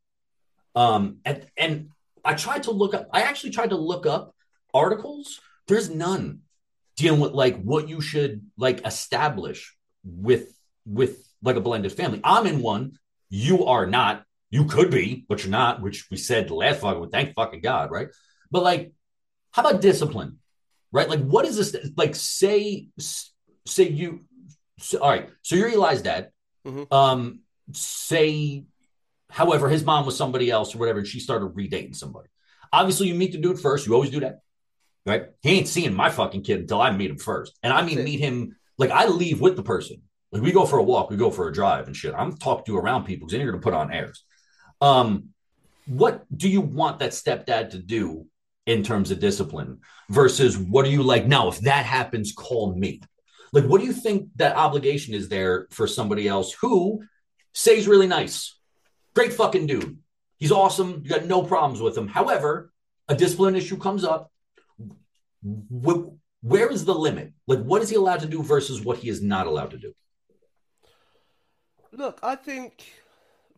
[SPEAKER 2] Um, and and I tried to look up. I actually tried to look up articles. There's none dealing with like what you should like establish with with like a blended family. I'm in one. You are not. You could be, but you're not. Which we said last fucking. Thank fucking God, right? But like, how about discipline? Right? Like, what is this? Like, say say you. So, all right. So you're Eli's dad.
[SPEAKER 1] Mhm.
[SPEAKER 2] Um, say, however, his mom was somebody else or whatever, and she started redating somebody. Obviously, you meet the dude first. You always do that, right? He ain't seeing my fucking kid until I meet him first, and I mean meet him like I leave with the person. Like we go for a walk, we go for a drive and shit. I'm talking to you around people because then you're gonna put on airs. Um, what do you want that stepdad to do in terms of discipline versus what are you like? Now, if that happens, call me. Like, what do you think that obligation is there for somebody else who says really nice, great fucking dude, he's awesome, you got no problems with him. However, a discipline issue comes up. Wh- where is the limit? Like, what is he allowed to do versus what he is not allowed to do?
[SPEAKER 1] Look, I think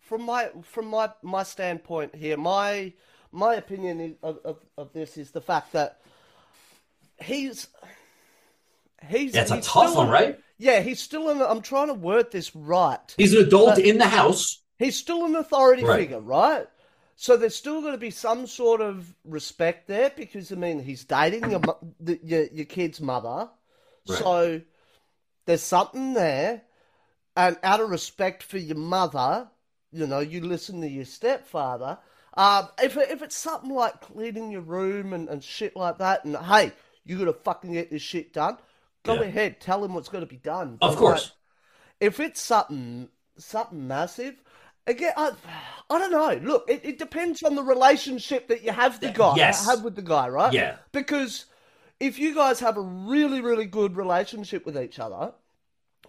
[SPEAKER 1] from my from my my standpoint here, my my opinion of, of of this is the fact that he's he's
[SPEAKER 2] That's a
[SPEAKER 1] he's
[SPEAKER 2] tough
[SPEAKER 1] still-
[SPEAKER 2] one, right?
[SPEAKER 1] Yeah, he's still an. I'm trying to word this right.
[SPEAKER 2] He's an adult in the house.
[SPEAKER 1] He's still an authority
[SPEAKER 2] Right.
[SPEAKER 1] figure, right? So there's still going to be some sort of respect there because I mean he's dating your the, your your kid's mother,
[SPEAKER 2] Right.
[SPEAKER 1] so there's something there, and out of respect for your mother, you know, you listen to your stepfather. Um, if if it's something like cleaning your room and, and shit like that, and hey, you got to fucking get this shit done, go
[SPEAKER 2] Yeah.
[SPEAKER 1] ahead, tell him what's going to be done.
[SPEAKER 2] Of
[SPEAKER 1] But,
[SPEAKER 2] course.
[SPEAKER 1] like, if it's something something massive, again, I, I don't know. Look, it, it depends on the relationship that you have the guy
[SPEAKER 2] Yes.
[SPEAKER 1] have with the guy, right?
[SPEAKER 2] Yeah.
[SPEAKER 1] Because if you guys have a really really good relationship with each other,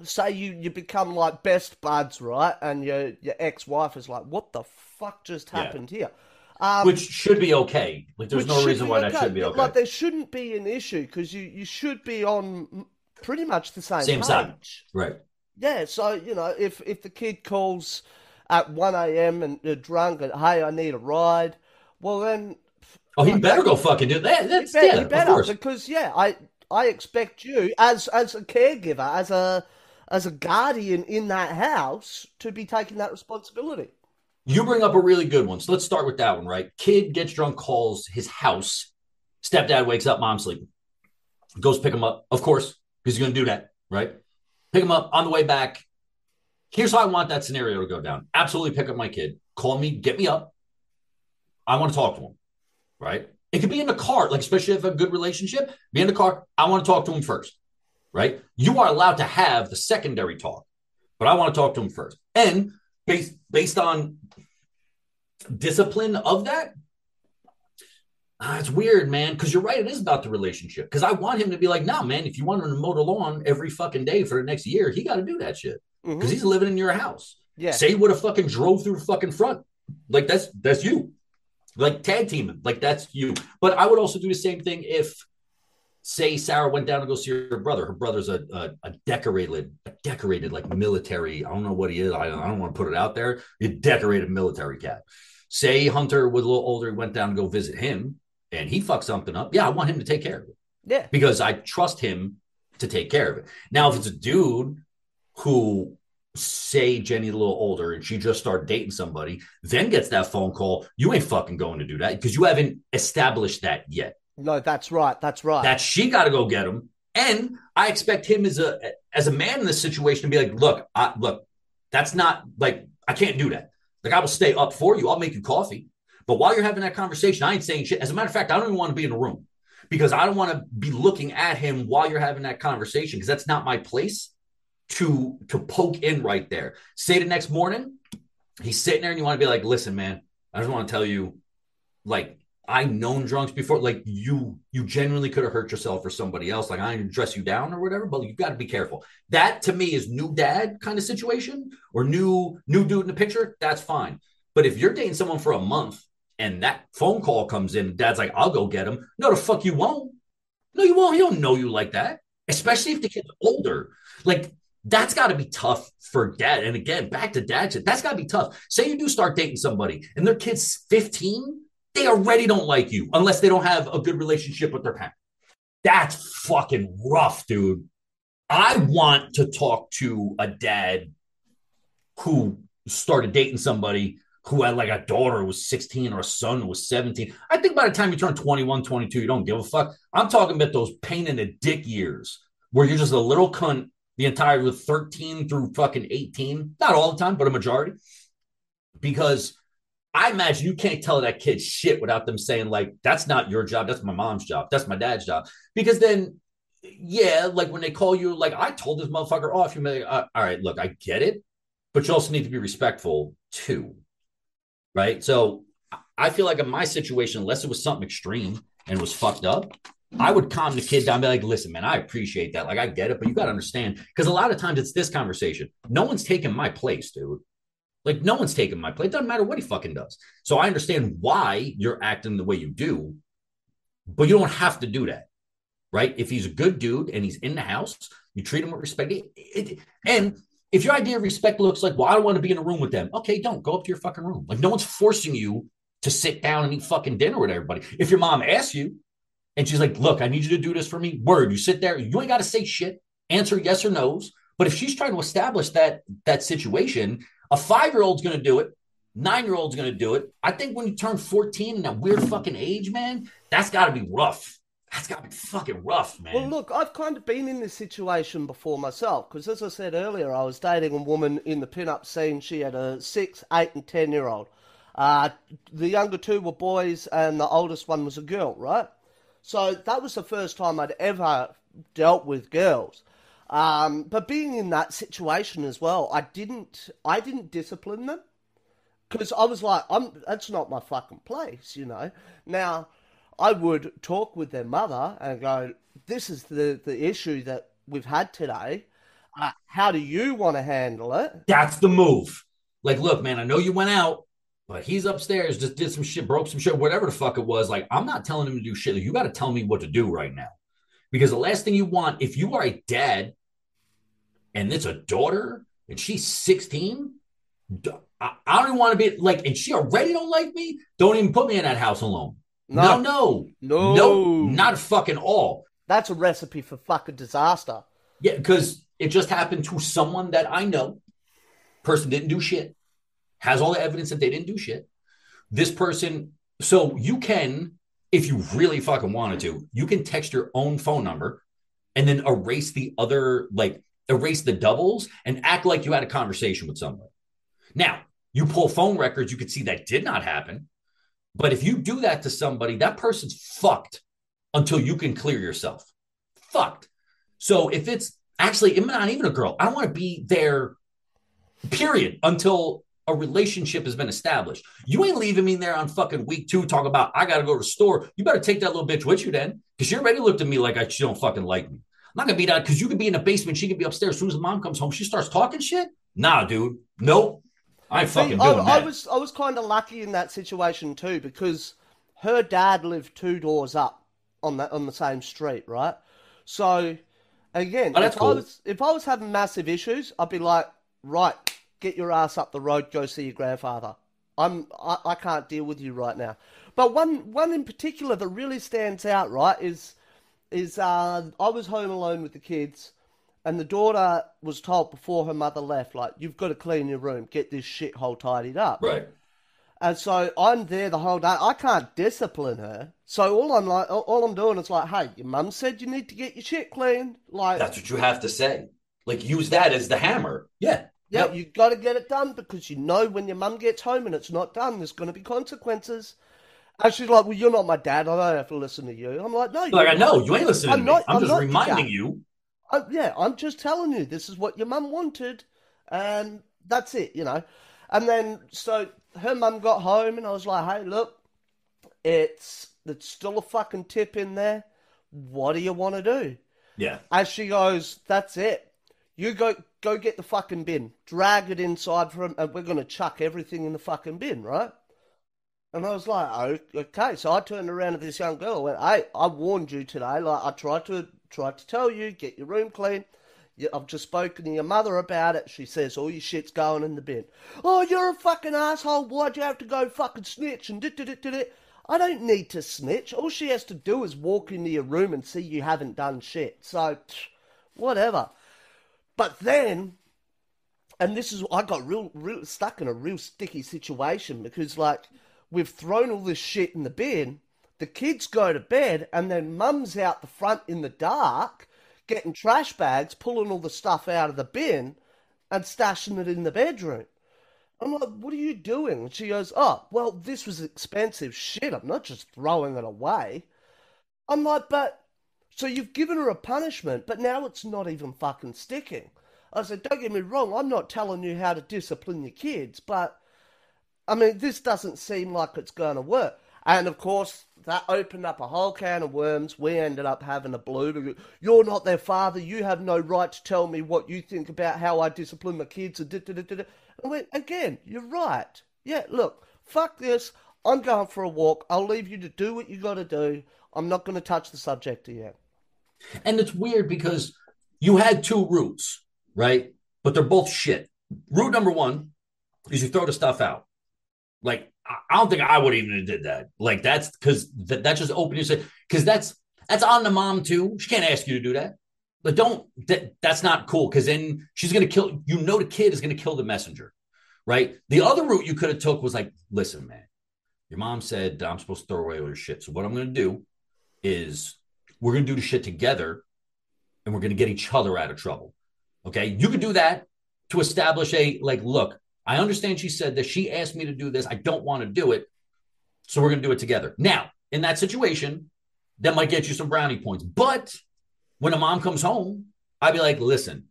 [SPEAKER 1] say you you become like best buds, right? And your your ex wife is like, "What the fuck just
[SPEAKER 2] Yeah.
[SPEAKER 1] happened here?" Um,
[SPEAKER 2] Which should be okay. Like, there's no reason why that should be okay.
[SPEAKER 1] Like there shouldn't be an issue because you you should be on pretty much the same
[SPEAKER 2] Same
[SPEAKER 1] page.
[SPEAKER 2] side. right.
[SPEAKER 1] Yeah, so you know, if if the kid calls at one a.m. and they're drunk and hey, I need a ride, well then
[SPEAKER 2] Oh, he better go fucking do that. That's
[SPEAKER 1] better,
[SPEAKER 2] yeah, of
[SPEAKER 1] better
[SPEAKER 2] course.
[SPEAKER 1] because yeah, I I expect you as as a caregiver, as a as a guardian in that house to be taking that responsibility.
[SPEAKER 2] You bring up a really good one. So let's start with that one, right? Kid gets drunk, calls his house. Stepdad wakes up, mom's sleeping. Goes pick him up. Of course, he's going to do that, right? Pick him up on the way back. Here's how I want that scenario to go down. Absolutely pick up my kid. Call me, get me up. I want to talk to him, right? It could be in the car, like especially if a good relationship, be in the car. I want to talk to him first, right? You are allowed to have the secondary talk, but I want to talk to him first. And based based on discipline of that. Ah, it's weird, man. Because you're right, it is about the relationship. Because I want him to be like, nah, man. If you want him to mow the lawn every fucking day for the next year, he got to do that shit. Because
[SPEAKER 1] Mhm.
[SPEAKER 2] he's living in your house.
[SPEAKER 1] Yeah.
[SPEAKER 2] Say he would have fucking drove through the fucking front. Like that's that's you. Like tag teaming. Like that's you. But I would also do the same thing if say Sarah went down to go see her brother. Her brother's a a, a decorated, a decorated like military. I don't know what he is. I, I don't want to put it out there. A decorated military cat. Say Hunter was a little older, went down to go visit him, and he fucked something up. Yeah, I want him to take care of it
[SPEAKER 1] Yeah.
[SPEAKER 2] because I trust him to take care of it. Now, if it's a dude who say Jenny's a little older and she just started dating somebody, then gets that phone call, you ain't fucking going to do that because you haven't established that yet.
[SPEAKER 1] No, that's right. That's right.
[SPEAKER 2] That she got to go get him. And I expect him as a as a man in this situation to be like, look, I, look, that's not like I can't do that. Like I will stay up for you. I'll make you coffee. But while you're having that conversation, I ain't saying shit. As a matter of fact, I don't even want to be in the room because I don't want to be looking at him while you're having that conversation because that's not my place to to poke in right there. Say the next morning, he's sitting there and you want to be like, listen, man, I just want to tell you, like, I known drunks before. Like you, you genuinely could have hurt yourself or somebody else. Like I didn't dress you down or whatever, but you got to be careful. That to me is new dad kind of situation or new new dude in the picture. That's fine. But if you're dating someone for a month and that phone call comes in, dad's like, I'll go get him. No, the fuck you won't. No, you won't. He don't know you like that. Especially if the kid's older. Like that's got to be tough for dad. And again, back to dad. That's got to be tough. Say you do start dating somebody and their kid's 15, they already don't like you unless they don't have a good relationship with their parent. That's fucking rough, dude. I want to talk to a dad who started dating somebody who had like a daughter who was 16 or a son who was 17. I think by the time you turn 21, 22, you don't give a fuck. I'm talking about those pain in the dick years where you're just a little cunt the entire with 13 through fucking 18. Not all the time, but a majority. Because I imagine you can't tell that kid shit without them saying, like, that's not your job. That's my mom's job. That's my dad's job. Because then, yeah, like when they call you, like, I told this motherfucker off, you're like, uh, all right, look, I get it, but you also need to be respectful too. Right. So I feel like in my situation, unless it was something extreme and was fucked up, I would calm the kid down be like, listen, man, I appreciate that. Like, I get it, but you got to understand because a lot of times it's this conversation. No one's taking my place, dude. Like, no one's taking my place. It doesn't matter what he fucking does. So I understand why you're acting the way you do, but you don't have to do that. Right. If he's a good dude and he's in the house, you treat him with respect. It- it- and if your idea of respect looks like, well, I don't want to be in a room with them, okay, don't go up to your fucking room. Like, no one's forcing you to sit down and eat fucking dinner with everybody. If your mom asks you, and she's like, look, I need you to do this for me. Word, you sit there, you ain't got to say shit, answer yes or no's. But if she's trying to establish that that situation, a five-year-old's gonna do it, nine-year-old's gonna do it. I think when you turn 14 in that weird fucking age, man, that's gotta be rough. That's gotta be fucking rough, man.
[SPEAKER 1] Well, look, I've kind of been in this situation before myself because, as I said earlier, I was dating a woman in the pin-up scene. She had a six, eight, and ten-year-old. Uh, the younger two were boys, and the oldest one was a girl, right? So that was the first time I'd ever dealt with girls. Um, but being in that situation as well, I didn't, I didn't discipline them because I was like, I'm that's not my fucking place, you know. Now, I would talk with their mother and go, "This is the the issue that we've had today. Uh, how do you want to handle it?"
[SPEAKER 2] That's the move. Like, look, man, I know you went out, but he's upstairs, just did some shit, broke some shit, whatever the fuck it was. Like, I'm not telling him to do shit. You got to tell me what to do right now. Because the last thing you want, if you are a dad and it's a daughter and she's 16, I don't even want to be like, and she already don't like me, don't even put me in that house alone. No, no,
[SPEAKER 1] no,
[SPEAKER 2] no, not fucking all.
[SPEAKER 1] That's a recipe for fucking disaster.
[SPEAKER 2] Yeah, because it just happened to someone that I know. Person didn't do shit. Has all the evidence that they didn't do shit. This person, so you can, if you really fucking wanted to, you can text your own phone number and then erase the other, like erase the doubles and act like you had a conversation with somebody. Now, you pull phone records, you could see that did not happen. But if you do that to somebody, that person's fucked until you can clear yourself. Fucked. So if it's actually I'm not even a girl, I want to be there, period, until a relationship has been established. You ain't leaving me there on fucking week two talking about I gotta go to the store. You better take that little bitch with you then. Cause you already looked at me like I, she don't fucking like me. I'm not gonna be that because you could be in the basement, she could be upstairs. As soon as the mom comes home, she starts talking shit. Nah, dude. Nope. I fucking
[SPEAKER 1] See,
[SPEAKER 2] doing
[SPEAKER 1] I,
[SPEAKER 2] that.
[SPEAKER 1] I was I was kind of lucky in that situation too because her dad lived two doors up on that on the same street, right? So again,
[SPEAKER 2] Oh,
[SPEAKER 1] if
[SPEAKER 2] cool.
[SPEAKER 1] I was if I was having massive issues, I'd be like, right, get your ass up the road, go see your grandfather. I'm I, I can't deal with you right now. But one one in particular that really stands out, right, is is uh, I was home alone with the kids, and the daughter was told before her mother left, like, you've got to clean your room, get this shithole tidied up.
[SPEAKER 2] right.
[SPEAKER 1] And so I'm there the whole day. I can't discipline her. So all I'm like, all- I'm doing is like, hey, your mum said you need to get your shit cleaned. Like,
[SPEAKER 2] That's what you have to say. Like use that as the hammer. Yeah.
[SPEAKER 1] yeah,
[SPEAKER 2] Yep.
[SPEAKER 1] you got to get it done because you know when your mum gets home and it's not done, there's going to be consequences. And she's like, well, you're not my dad. I don't have to listen to you. I'm like, no,
[SPEAKER 2] Like
[SPEAKER 1] you're
[SPEAKER 2] I know you ain't listening
[SPEAKER 1] I'm
[SPEAKER 2] to
[SPEAKER 1] not-
[SPEAKER 2] I'm,
[SPEAKER 1] I'm
[SPEAKER 2] just
[SPEAKER 1] not
[SPEAKER 2] reminding you.
[SPEAKER 1] I, yeah, I'm just telling you, this is what your mum wanted, and that's it, you know. And then, so her mum got home, and I was like, hey, look, it's it's still a fucking tip in there. What do you want to do?
[SPEAKER 2] Yeah.
[SPEAKER 1] And she goes, that's it. You go go get the fucking bin, drag it inside for him, and we're gonna chuck everything in the fucking bin, right? And I was like, oh, okay. So I turned around to this young girl and went, hey, I warned you today. Like, I tried to tried to tell you, get your room clean. I've just spoken to your mother about it. She says all your shit's going in the bin. Oh, you're a fucking asshole. Why'd you have to go fucking snitch and dit dit dit dit? I don't need to snitch. All she has to do is walk into your room and see you haven't done shit. So, (tsk) whatever. But then and this is I got real, real stuck in a real sticky situation because like we've thrown all this shit in the bin. The kids go to bed, and then mum's out the front in the dark, getting trash bags, pulling all the stuff out of the bin, and stashing it in the bedroom. I'm like, what are you doing? And she goes, oh, well, this was expensive shit. I'm not just throwing it away. I'm like, but so you've given her a punishment, but now it's not even fucking sticking. I said, don't get me wrong, I'm not telling you how to discipline your kids, but I mean, this doesn't seem like it's going to work. And of course, that opened up a whole can of worms. We ended up having a blue. You're not their father. You have no right to tell me what you think about how I discipline my kids. And da, da, da, da. Went, again, you're right. Yeah, look, fuck this. I'm going for a walk. I'll leave you to do what you got to do. I'm not going to touch the subject again.
[SPEAKER 2] And it's weird because you had two routes, right? But they're both shit. Route number one is you throw the stuff out. Like I don't think I would even have did that. Like that's because that, just opened you because that's that's on the mom too. She can't ask you to do that. But don't that that's not cool because then she's gonna kill you know the kid is gonna kill the messenger, right? The other route you could have took was like, listen, man, your mom said I'm supposed to throw away all your shit. So what I'm gonna do is we're gonna do the shit together and we're gonna get each other out of trouble. Okay. You could do that to establish a like, look, I understand she said that she asked me to do this. I don't want to do it. So we're gonna do it together. Now, in that situation, that might get you some brownie points. But when a mom comes home, I'd be like, listen,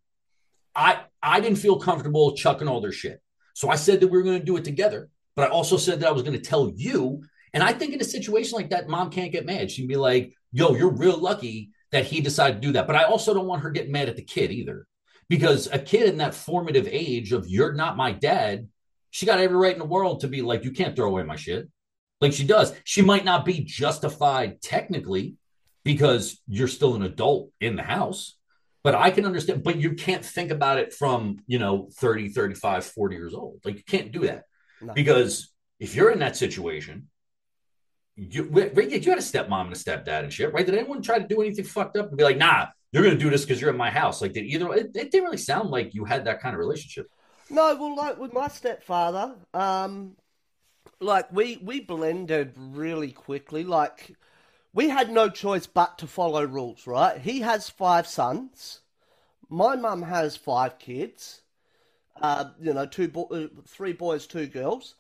[SPEAKER 2] I I didn't feel comfortable chucking all their shit. So I said that we were going to do it together, but I also said that I was going to tell you. And I think in a situation like that, mom can't get mad. She'd be like, yo, you're real lucky that he decided to do that. But I also don't want her getting mad at the kid either. Because a kid in that formative age of you're not my dad, she got every right in the world to be like, you can't throw away my shit. Like she does. She might not be justified technically because you're still an adult in the house but i can understand but you can't think about it from you know 30 35 40 years old like you can't do that
[SPEAKER 1] No.
[SPEAKER 2] because if you're in that situation you you had a stepmom and a stepdad and shit right did anyone try to do anything fucked up and be like nah you're gonna do this because you're in my house like did either it, it didn't really sound like you had that kind of relationship
[SPEAKER 1] No, well, like with my stepfather, um, like we we blended really quickly. Like we had no choice but to follow rules, right? He has five sons. My mum has five kids. Uh, you know, two bo- uh, three boys, two girls,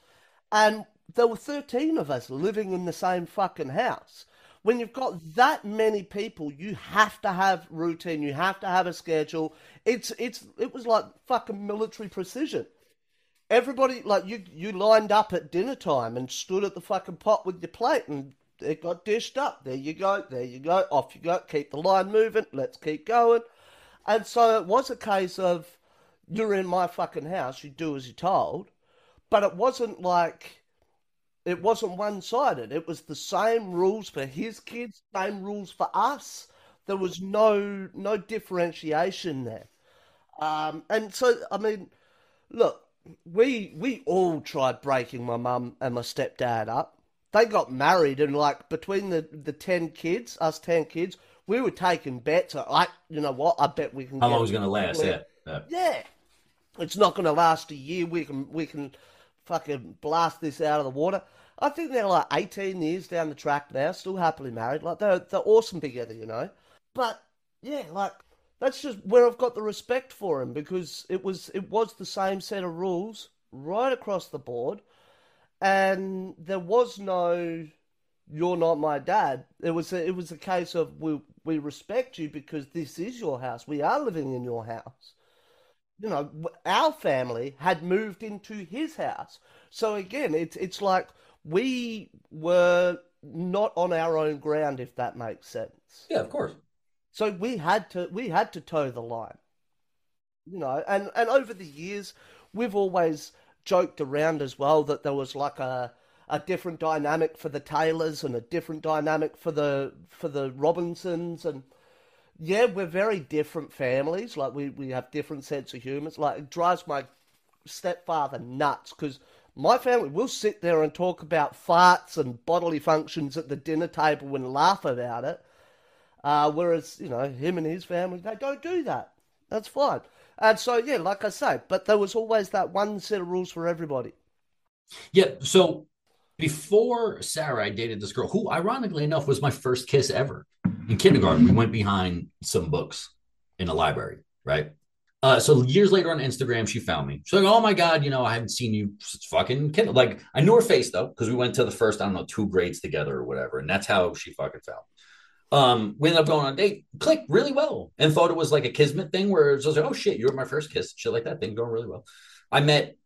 [SPEAKER 1] and there were thirteen of us living in the same fucking house. When you've got that many people, you have to have routine. You have to have a schedule. It's it's it was like fucking military precision. everybody like you you lined up at dinner time and stood at the fucking pot with your plate and it got dished up. There you go, there you go, off you go, keep the line moving, let's keep going. And so it was a case of you're in my fucking house, you do as you're told. But it wasn't like it wasn't one sided. It was the same rules for his kids, same rules for us. There was no no differentiation there. Um, and so I mean, look, we we all tried breaking my mum and my stepdad up. They got married and like between the the ten kids, us ten kids, we were taking bets. Like, you know what? I bet we can.
[SPEAKER 2] How long was going to last? Yeah.
[SPEAKER 1] yeah. Yeah. It's not going to last a year. We can we can fucking blast this out of the water. I think they're like 18 years down the track now, still happily married. Like they're they're awesome together, you know. But yeah, like that's just where I've got the respect for him because it was it was the same set of rules right across the board, and there was no "you're not my dad." It was a, it was a case of we we respect you because this is your house. We are living in your house. You know, our family had moved into his house, so again, it's it's like we were not on our own ground, if that makes sense.
[SPEAKER 2] Yeah, of course.
[SPEAKER 1] So we had to we had to toe the line. You know, and, and over the years we've always joked around as well that there was like a a different dynamic for the Taylors and a different dynamic for the for the Robinsons and yeah, we're very different families. Like we, we have different sense of humor. Like it drives my stepfather nuts because my family will sit there and talk about farts and bodily functions at the dinner table and laugh about it. Uh, whereas, you know, him and his family, they don't do that. That's fine. And so, yeah, like I say, but there was always that one set of rules for everybody.
[SPEAKER 2] Yeah. So before Sarah, I dated this girl who, ironically enough, was my first kiss ever. In kindergarten, we went behind some books in a library, right? Uh, so years later on Instagram, she found me. She's like, "Oh my god, you know, I haven't seen you fucking kid." Like, I knew her face though because we went to the first, I don't know, two grades together or whatever, and that's how she fucking found. Me. Um, we ended up going on a date, clicked really well, and thought it was like a kismet thing where it was like, "Oh shit, you were my first kiss," shit like that thing going really well. I met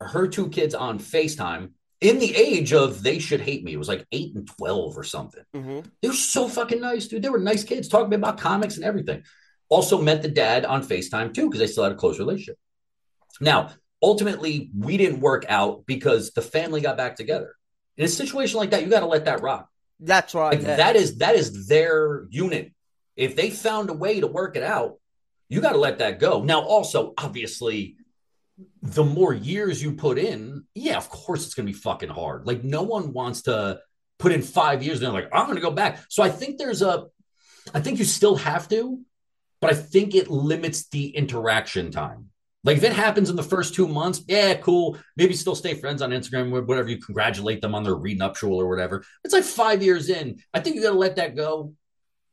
[SPEAKER 2] her two kids on Facetime in the age of they should hate me. It was like eight and twelve or something. Mm-hmm. They were so fucking nice, dude. They were nice kids, talking about comics and everything. Also met the dad on FaceTime too, because they still had a close relationship. Now, ultimately, we didn't work out because the family got back together. In a situation like that, you got to let that rock.
[SPEAKER 1] That's right.
[SPEAKER 2] Like. That is that is their unit. If they found a way to work it out, you got to let that go. Now, also, obviously, the more years you put in, yeah, of course it's going to be fucking hard. Like no one wants to put in five years and they're like, I'm going to go back. So I think there's a, I think you still have to, but I think it limits the interaction time. Like if it happens in the first two months, yeah, cool. Maybe still stay friends on Instagram whatever. You congratulate them on their renuptial or whatever. It's like five years in. I think you got to let that go,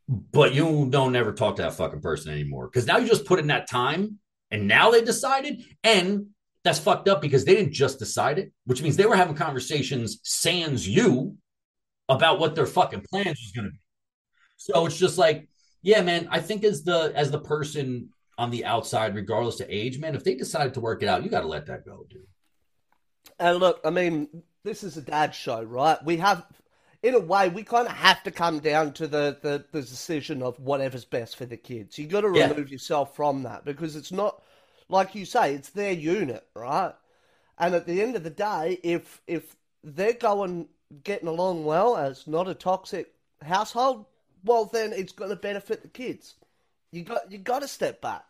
[SPEAKER 2] but you don't ever talk to that fucking person anymore because now you just put in that time and now they decided. And that's fucked up because they didn't just decide it, which means they were having conversations sans you about what their fucking plans was going to be. So it's just like yeah, man. I think as the as the person on the outside, regardless of age, man, if they decide to work it out, you got to let that go, dude.
[SPEAKER 1] And look, I mean, this is a dad show, right? We have, in a way, we kind of have to come down to the, the, the decision of whatever's best for the kids. You got to remove yeah. yourself from that because it's not, like you say, it's their unit, right? And at the end of the day, if if they're going getting along well as not a toxic household, well, then it's going to benefit the kids. You got you got to step back.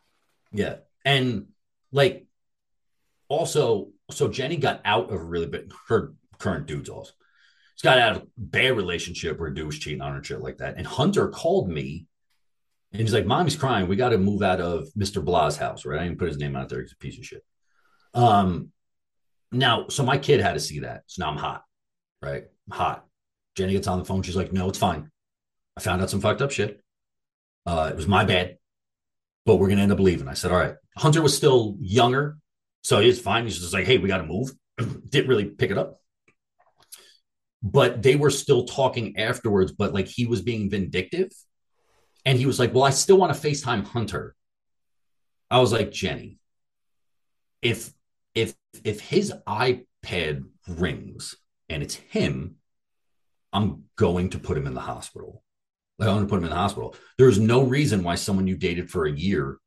[SPEAKER 2] Yeah, and like also, so Jenny got out of a really bit. Her current dude's also. She's got out of a bad relationship where dude was cheating on her, and shit like that. And Hunter called me, and he's like, "Mommy's crying. We got to move out of Mister Blah's house, right? I didn't put his name out there. He's a piece of shit." Um, now, so my kid had to see that. So now I'm hot, right? I'm hot. Jenny gets on the phone. She's like, "No, it's fine. I found out some fucked up shit. Uh, it was my bad, but we're gonna end up leaving. I said, all right. Hunter was still younger, so he's fine. He's just like, hey, we got to move. (clears throat) Didn't really pick it up, but they were still talking afterwards. But like he was being vindictive, and he was like, well, I still want to Facetime Hunter. I was like, Jenny, if if if his iPad rings and it's him, I'm going to put him in the hospital. Like, I'm going to put him in the hospital. There's no reason why someone you dated for a year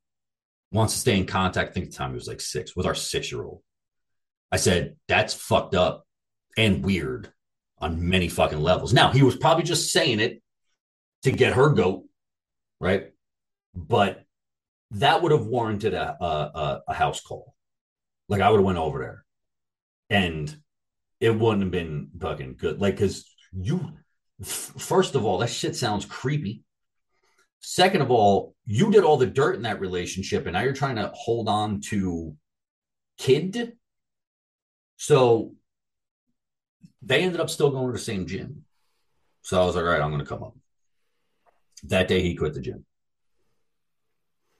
[SPEAKER 2] wants to stay in contact. I think the time he was like six with our six year old. I said, that's fucked up and weird on many fucking levels. Now, he was probably just saying it to get her goat, right? But that would have warranted a, a, a house call. Like I would have went over there and it wouldn't have been fucking good. Like, cause you, first of all, that shit sounds creepy. Second of all, you did all the dirt in that relationship, and now you're trying to hold on to kid. So they ended up still going to the same gym. So I was like, all right, I'm going to come up. That day, he quit the gym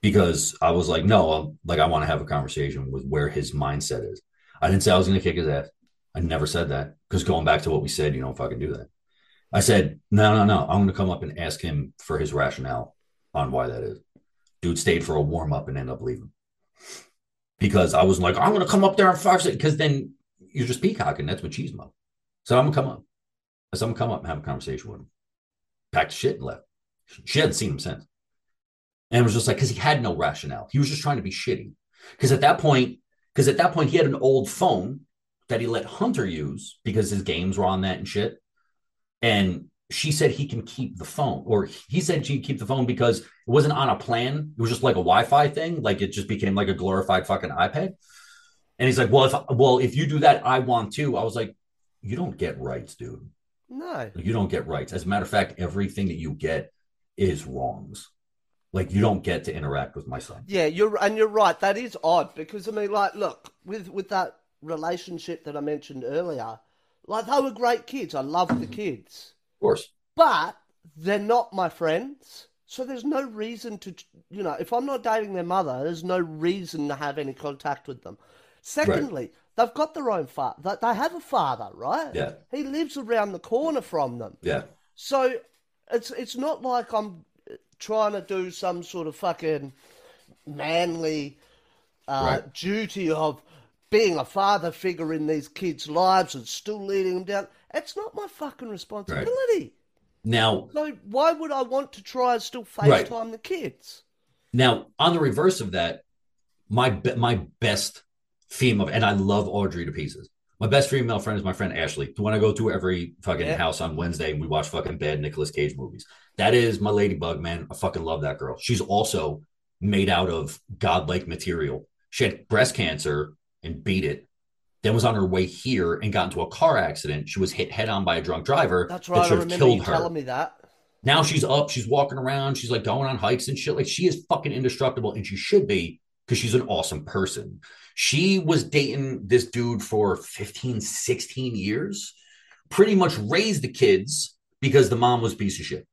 [SPEAKER 2] because I was like, no, I'm, like I want to have a conversation with where his mindset is. I didn't say I was going to kick his ass. I never said that because going back to what we said, you don't fucking do that. I said, no, no, no. I'm going to come up and ask him for his rationale on why that is. Dude stayed for a warm up and ended up leaving because I was like, I'm going to come up there and fire it because then you're just peacocking. That's machismo. So I'm going to come up. Said, I'm going to come up and have a conversation with him. Packed shit and left. She hadn't seen him since. And it was just like, because he had no rationale. He was just trying to be shitty. Because at that point, because at that point, he had an old phone that he let Hunter use because his games were on that and shit. And she said he can keep the phone, or he said she keep the phone because it wasn't on a plan. It was just like a Wi-Fi thing. Like it just became like a glorified fucking iPad. And he's like, "Well, if well, if you do that, I want to." I was like, "You don't get rights, dude.
[SPEAKER 1] No,
[SPEAKER 2] you don't get rights. As a matter of fact, everything that you get is wrongs. Like you don't get to interact with my son."
[SPEAKER 1] Yeah, you're and you're right. That is odd because I mean, like, look with with that relationship that I mentioned earlier like they were great kids. I love the kids.
[SPEAKER 2] Of course.
[SPEAKER 1] But they're not my friends. So there's no reason to, you know, if I'm not dating their mother, there's no reason to have any contact with them. Secondly, right. they've got their own father. They have a father, right?
[SPEAKER 2] Yeah.
[SPEAKER 1] He lives around the corner from them.
[SPEAKER 2] Yeah.
[SPEAKER 1] So it's it's not like I'm trying to do some sort of fucking manly uh, right. duty of being a father figure in these kids' lives and still leading them down. It's not my fucking responsibility. Right.
[SPEAKER 2] Now,
[SPEAKER 1] so why would I want to try and still FaceTime right. the kids?
[SPEAKER 2] Now, on the reverse of that, my my best female, and I love Audrey to pieces. My best female friend is my friend Ashley, the one I go to every fucking yeah. house on Wednesday, and we watch fucking bad Nicolas Cage movies. That is my ladybug, man. I fucking love that girl. She's also made out of godlike material. She had breast cancer and beat it. Then was on her way here and got into a car accident. She was hit head on by a drunk driver.
[SPEAKER 1] That's right. That should have killed her. Telling me that.
[SPEAKER 2] Now she's up. She's walking around. She's like going on hikes and shit. Like she is fucking indestructible, and she should be because she's an awesome person. She was dating this dude for 15, 16 years, pretty much raised the kids because the mom was a piece of shit.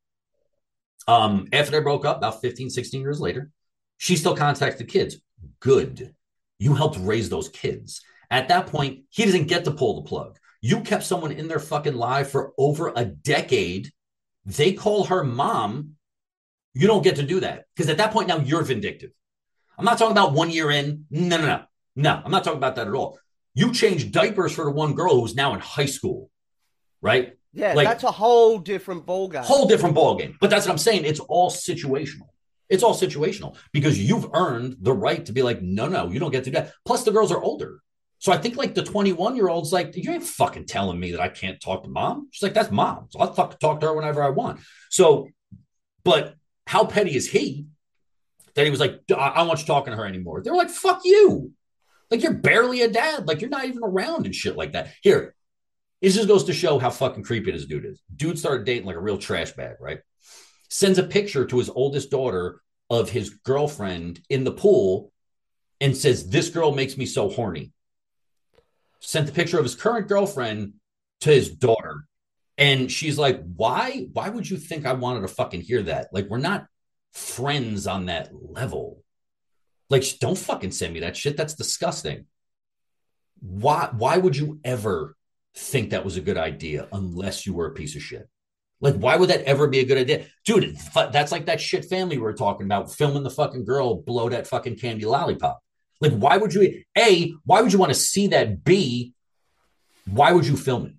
[SPEAKER 2] Um, after they broke up, about 15, 16 years later, she still contacts the kids. Good. You helped raise those kids. At that point, he doesn't get to pull the plug. You kept someone in their fucking life for over a decade. They call her mom. You don't get to do that because at that point now you're vindictive. I'm not talking about one year in. No, no, no. No, I'm not talking about that at all. You changed diapers for the one girl who's now in high school, right?
[SPEAKER 1] Yeah, like, that's a whole different ballgame.
[SPEAKER 2] Whole different ballgame. But that's what I'm saying. It's all situational. It's all situational because you've earned the right to be like, no, no, you don't get to do that. Plus, the girls are older. So I think like the 21 year old's like, you ain't fucking telling me that I can't talk to mom. She's like, that's mom. So I'll talk, talk to her whenever I want. So, but how petty is he that he was like, I, don't want you talking to her anymore? They were like, fuck you. Like you're barely a dad. Like you're not even around and shit like that. Here, this just goes to show how fucking creepy this dude is. Dude started dating like a real trash bag, right? Sends a picture to his oldest daughter of his girlfriend in the pool and says, This girl makes me so horny. Sent the picture of his current girlfriend to his daughter. And she's like, Why? Why would you think I wanted to fucking hear that? Like, we're not friends on that level. Like, don't fucking send me that shit. That's disgusting. Why why would you ever think that was a good idea unless you were a piece of shit? Like, why would that ever be a good idea? Dude, that's like that shit family we are talking about, filming the fucking girl blow that fucking candy lollipop. Like, why would you? A, why would you want to see that? B, why would you film it?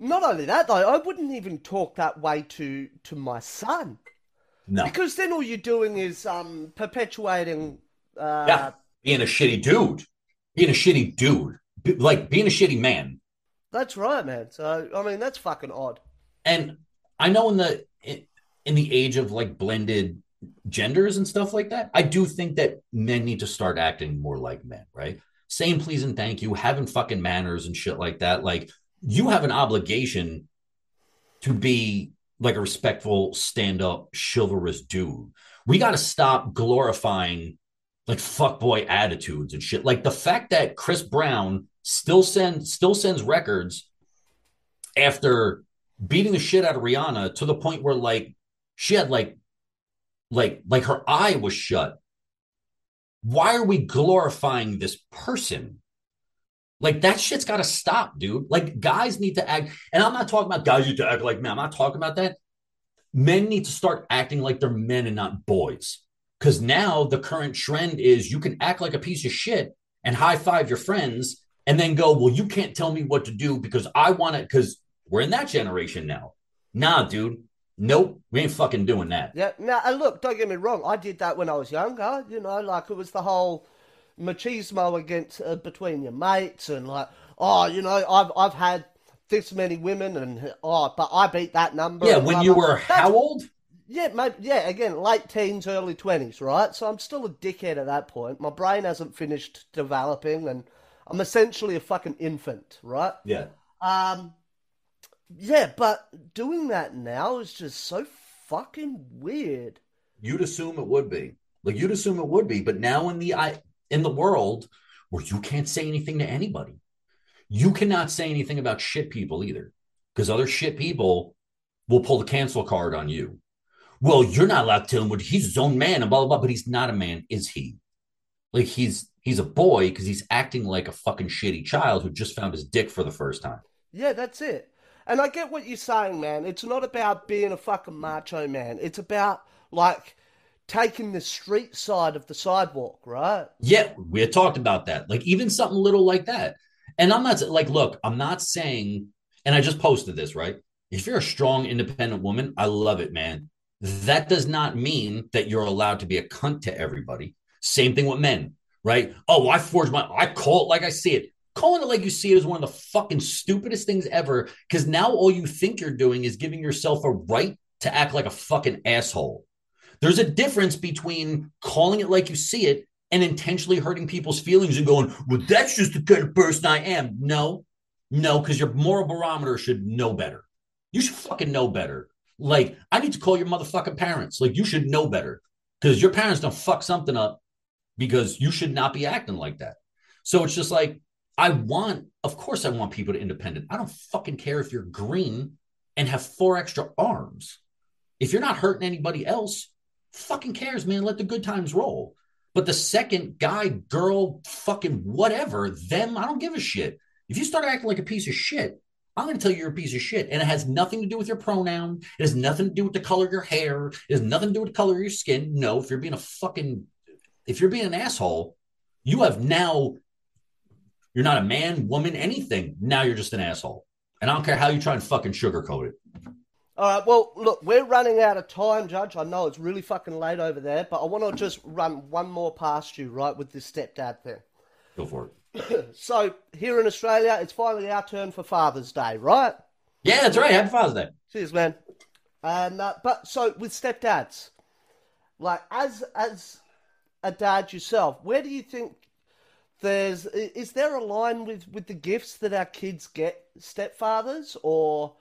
[SPEAKER 1] Not only that though, I wouldn't even talk that way to to my son
[SPEAKER 2] No.
[SPEAKER 1] because then all you're doing is um perpetuating. Uh,
[SPEAKER 2] yeah. Being a shitty dude. Being a shitty dude. Be- like being a shitty man.
[SPEAKER 1] That's right, man. So I mean, that's fucking odd.
[SPEAKER 2] And I know in the in the age of like blended genders and stuff like that, I do think that men need to start acting more like men, right? Saying please and thank you, having fucking manners and shit like that. Like you have an obligation to be like a respectful, stand up, chivalrous dude. We got to stop glorifying like fuckboy attitudes and shit. Like the fact that Chris Brown still sends still sends records after beating the shit out of Rihanna to the point where like she had like like like her eye was shut. Why are we glorifying this person? Like that shit's got to stop, dude. Like guys need to act, and I'm not talking about guys need to act like men. I'm not talking about that. Men need to start acting like they're men and not boys. Because now the current trend is you can act like a piece of shit and high five your friends and then go, well, you can't tell me what to do because I want it. Because we're in that generation now. Nah, dude. Nope, we ain't fucking doing that.
[SPEAKER 1] Yeah. Now, and look, don't get me wrong. I did that when I was younger. You know, like it was the whole machismo against uh, between your mates and like, oh, you know, I've I've had this many women and oh, but I beat that number.
[SPEAKER 2] Yeah, when you were
[SPEAKER 1] That's-
[SPEAKER 2] how old?
[SPEAKER 1] Yeah, maybe, yeah. Again, late teens, early twenties, right? So I'm still a dickhead at that point. My brain hasn't finished developing, and I'm essentially a fucking infant, right?
[SPEAKER 2] Yeah.
[SPEAKER 1] Um, yeah, but doing that now is just so fucking weird.
[SPEAKER 2] You'd assume it would be. Like you'd assume it would be, but now in the I in the world where you can't say anything to anybody. You cannot say anything about shit people either. Because other shit people will pull the cancel card on you. Well, you're not allowed to tell him what he's his own man and blah blah blah, but he's not a man, is he? Like he's he's a boy because he's acting like a fucking shitty child who just found his dick for the first time.
[SPEAKER 1] Yeah, that's it. And I get what you're saying, man. It's not about being a fucking macho man. It's about like taking the street side of the sidewalk, right?
[SPEAKER 2] Yeah, we had talked about that. Like even something little like that. And I'm not like, look, I'm not saying, and I just posted this, right? If you're a strong, independent woman, I love it, man. That does not mean that you're allowed to be a cunt to everybody. Same thing with men, right? Oh, I forged my, I call it like I see it. Calling it like you see it is one of the fucking stupidest things ever because now all you think you're doing is giving yourself a right to act like a fucking asshole. There's a difference between calling it like you see it and intentionally hurting people's feelings and going, well, that's just the kind of person I am. No, no, because your moral barometer should know better. You should fucking know better. Like, I need to call your motherfucking parents. Like, you should know better because your parents don't fuck something up because you should not be acting like that. So it's just like, I want, of course, I want people to independent. I don't fucking care if you're green and have four extra arms. If you're not hurting anybody else, fucking cares, man. Let the good times roll. But the second guy, girl, fucking whatever, them, I don't give a shit. If you start acting like a piece of shit, I'm going to tell you you're a piece of shit. And it has nothing to do with your pronoun. It has nothing to do with the color of your hair. It has nothing to do with the color of your skin. No, if you're being a fucking, if you're being an asshole, you have now, you're not a man, woman, anything. Now you're just an asshole. And I don't care how you try and fucking sugarcoat it.
[SPEAKER 1] All right, well, look, we're running out of time, Judge. I know it's really fucking late over there, but I want to just run one more past you, right, with this stepdad thing.
[SPEAKER 2] Go for it. (clears throat)
[SPEAKER 1] So, here in Australia, it's finally our turn for Father's Day, right?
[SPEAKER 2] Yeah, that's right. Happy Father's Day.
[SPEAKER 1] Cheers, man. And uh, but so with stepdads, like as as a dad yourself, where do you think there's is there a line with with the gifts that our kids get stepfathers or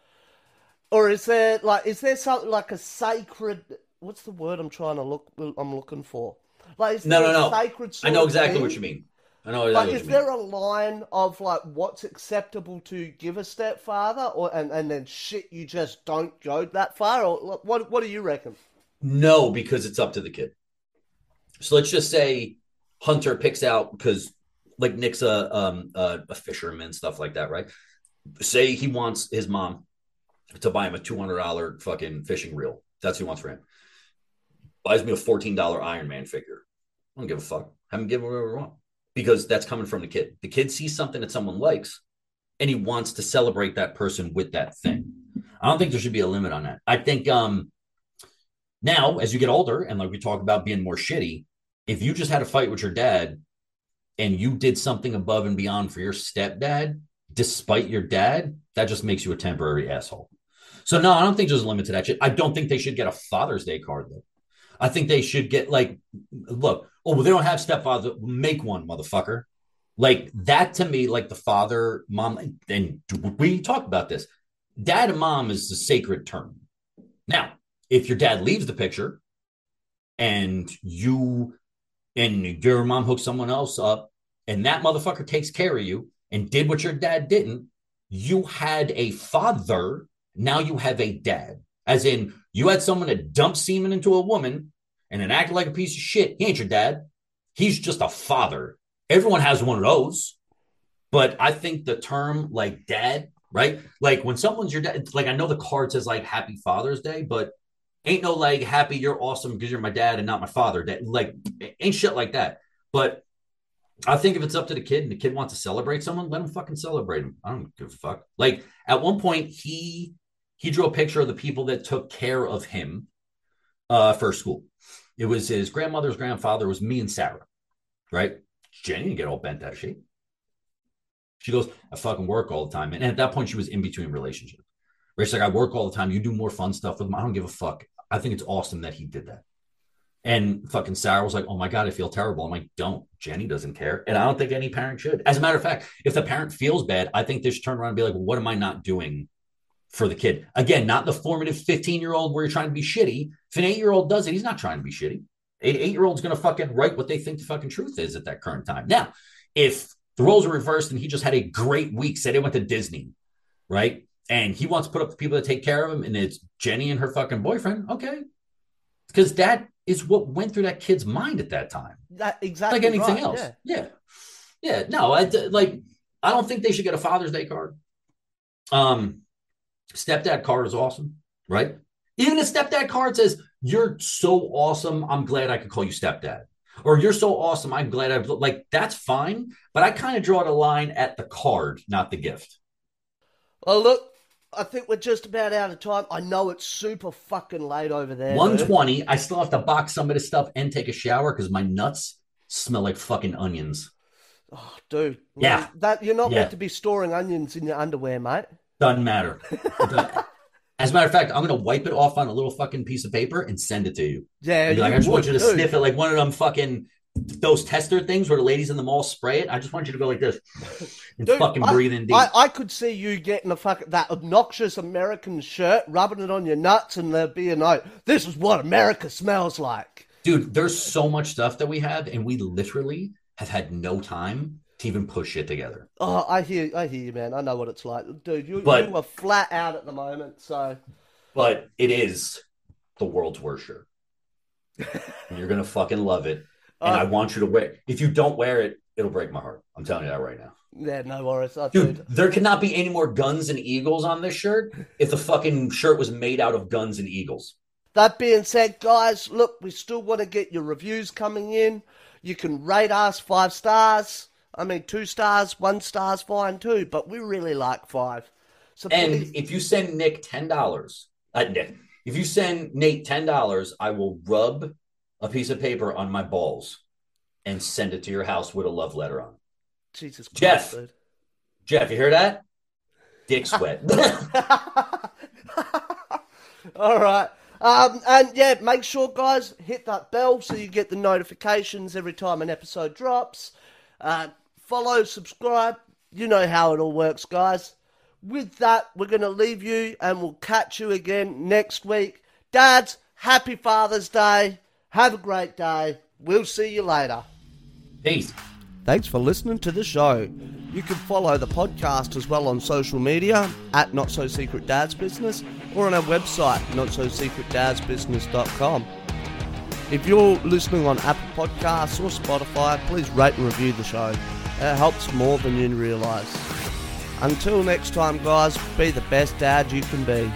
[SPEAKER 1] or is there like is there something like a sacred what's the word I'm trying to look I'm looking for like is
[SPEAKER 2] No, no,
[SPEAKER 1] a
[SPEAKER 2] no.
[SPEAKER 1] sacred
[SPEAKER 2] I know exactly what you mean. I know exactly
[SPEAKER 1] Like, is
[SPEAKER 2] mean.
[SPEAKER 1] there a line of like what's acceptable to give a stepfather, or and, and then shit you just don't go that far, or what what do you reckon?
[SPEAKER 2] No, because it's up to the kid. So let's just say Hunter picks out because like Nick's a um a, a fisherman stuff like that, right? Say he wants his mom to buy him a two hundred dollar fucking fishing reel. That's he wants for him. Buys me a fourteen dollar Iron Man figure. I don't give a fuck. Have him give him whatever we want. because that's coming from the kid. The kid sees something that someone likes and he wants to celebrate that person with that thing. I don't think there should be a limit on that. I think um now as you get older and like we talk about being more shitty, if you just had a fight with your dad and you did something above and beyond for your stepdad despite your dad, that just makes you a temporary asshole. So no, I don't think there's a limit to that shit. I don't think they should get a Father's Day card though. I think they should get like, look, oh, well, they don't have stepfather. Make one, motherfucker. Like that to me, like the father, mom, and we talk about this. Dad and mom is the sacred term. Now, if your dad leaves the picture and you and your mom hooks someone else up and that motherfucker takes care of you and did what your dad didn't, you had a father. Now you have a dad. As in, you had someone that dumped semen into a woman and then acted like a piece of shit. He ain't your dad. He's just a father. Everyone has one of those. But I think the term like dad, right? Like when someone's your dad, like I know the card says like Happy Father's Day, but ain't no like happy, you're awesome because you're my dad and not my father. That like ain't shit like that. But I think if it's up to the kid and the kid wants to celebrate someone, let him fucking celebrate him. I don't give a fuck. Like at one point, he he drew a picture of the people that took care of him uh, for school. It was his grandmother's grandfather, was me and Sarah, right? Jenny didn't get all bent out of shape. She goes, I fucking work all the time. And at that point, she was in between relationships. She's like, I work all the time. You do more fun stuff with him. I don't give a fuck. I think it's awesome that he did that. And fucking Sarah was like, Oh my God, I feel terrible. I'm like, Don't. Jenny doesn't care. And I don't think any parent should. As a matter of fact, if the parent feels bad, I think they should turn around and be like, well, What am I not doing for the kid. Again, not the formative 15 year old where you're trying to be shitty. If an eight year old does it, he's not trying to be shitty. Eight, eight year old's going to fucking write what they think the fucking truth is at that current time. Now, if the roles are reversed and he just had a great week, said he went to Disney, right? And he wants to put up the people that take care of him, and it's Jenny and her fucking boyfriend. Okay. Because that is what went through that kid's mind at that time.
[SPEAKER 1] That exactly
[SPEAKER 2] like anything
[SPEAKER 1] right,
[SPEAKER 2] else.
[SPEAKER 1] yeah.
[SPEAKER 2] Yeah. yeah. No, I like I don't think they should get a Father's Day card. Um stepdad card is awesome, right? Even a stepdad card says, You're so awesome. I'm glad I could call you stepdad. Or you're so awesome. I'm glad I've like that's fine. But I kind of draw the line at the card, not the gift.
[SPEAKER 1] Well, look, I think we're just about out of time. I know it's super fucking late over there. dude.
[SPEAKER 2] 120. I still have to box some of this stuff and take a shower because my nuts smell like fucking onions.
[SPEAKER 1] Oh, dude.
[SPEAKER 2] Yeah.
[SPEAKER 1] That you're not
[SPEAKER 2] Yeah.
[SPEAKER 1] meant to be storing onions in your underwear, mate.
[SPEAKER 2] Doesn't matter. (laughs) As a matter of fact, I'm gonna wipe it off on a little fucking piece of paper and send it to you.
[SPEAKER 1] Yeah,
[SPEAKER 2] I'd like,
[SPEAKER 1] you
[SPEAKER 2] I just want you to
[SPEAKER 1] dude.
[SPEAKER 2] sniff it like one of them fucking those tester things where the ladies in the mall spray it. I just want you to go like this and
[SPEAKER 1] Dude,
[SPEAKER 2] fucking
[SPEAKER 1] I-
[SPEAKER 2] breathe in deep.
[SPEAKER 1] I, I could see you getting a fucking that obnoxious American shirt, rubbing it on your nuts, and there be a note. This is what America smells like.
[SPEAKER 2] Dude, there's so much stuff that we have, and we literally have had no time to even push shit together.
[SPEAKER 1] Oh, I hear, I hear you, man. I know what it's like, dude. You,
[SPEAKER 2] But-
[SPEAKER 1] you are flat out at the moment, so
[SPEAKER 2] But it is the world's worst shirt. you're gonna fucking love it. And
[SPEAKER 1] Uh,
[SPEAKER 2] I want you to wear If you don't wear it, it'll break my heart. I'm telling you that right now.
[SPEAKER 1] yeah, no worries, oh,
[SPEAKER 2] Dude,
[SPEAKER 1] dude.
[SPEAKER 2] there cannot be any more guns and eagles on this shirt if the fucking shirt was made out of guns and eagles.
[SPEAKER 1] That being said, guys, look, we still want to get your reviews coming in. You can rate us five stars. I mean, two stars, one star's fine too, but we really like five. So
[SPEAKER 2] And
[SPEAKER 1] please,
[SPEAKER 2] if you send Nick ten dollars, uh, Nick, if you send Nate ten dollars, I will rub a piece of paper on my balls and send it to your house with a love letter on.
[SPEAKER 1] Jesus Christ,
[SPEAKER 2] Jeff.
[SPEAKER 1] dude.
[SPEAKER 2] Jeff, you hear that? Dick (laughs) sweat. (laughs)
[SPEAKER 1] All right. Um, and yeah, make sure, guys, hit that bell so you get the notifications every time an episode drops. Uh, follow, subscribe. You know how it all works, guys. With that, we're going to leave you and we'll catch you again next week. Dads, happy Father's Day. Have a great day. We'll see you later.
[SPEAKER 2] Peace.
[SPEAKER 1] Thanks for listening to the show. You can follow the podcast as well on social media at Not So Secret Dad's Business or on our website, notsosecretdadsbusiness.com. If you're listening on Apple Podcasts or Spotify, please rate and review the show. It helps more than you realise. Until next time, guys, be the best dad you can be.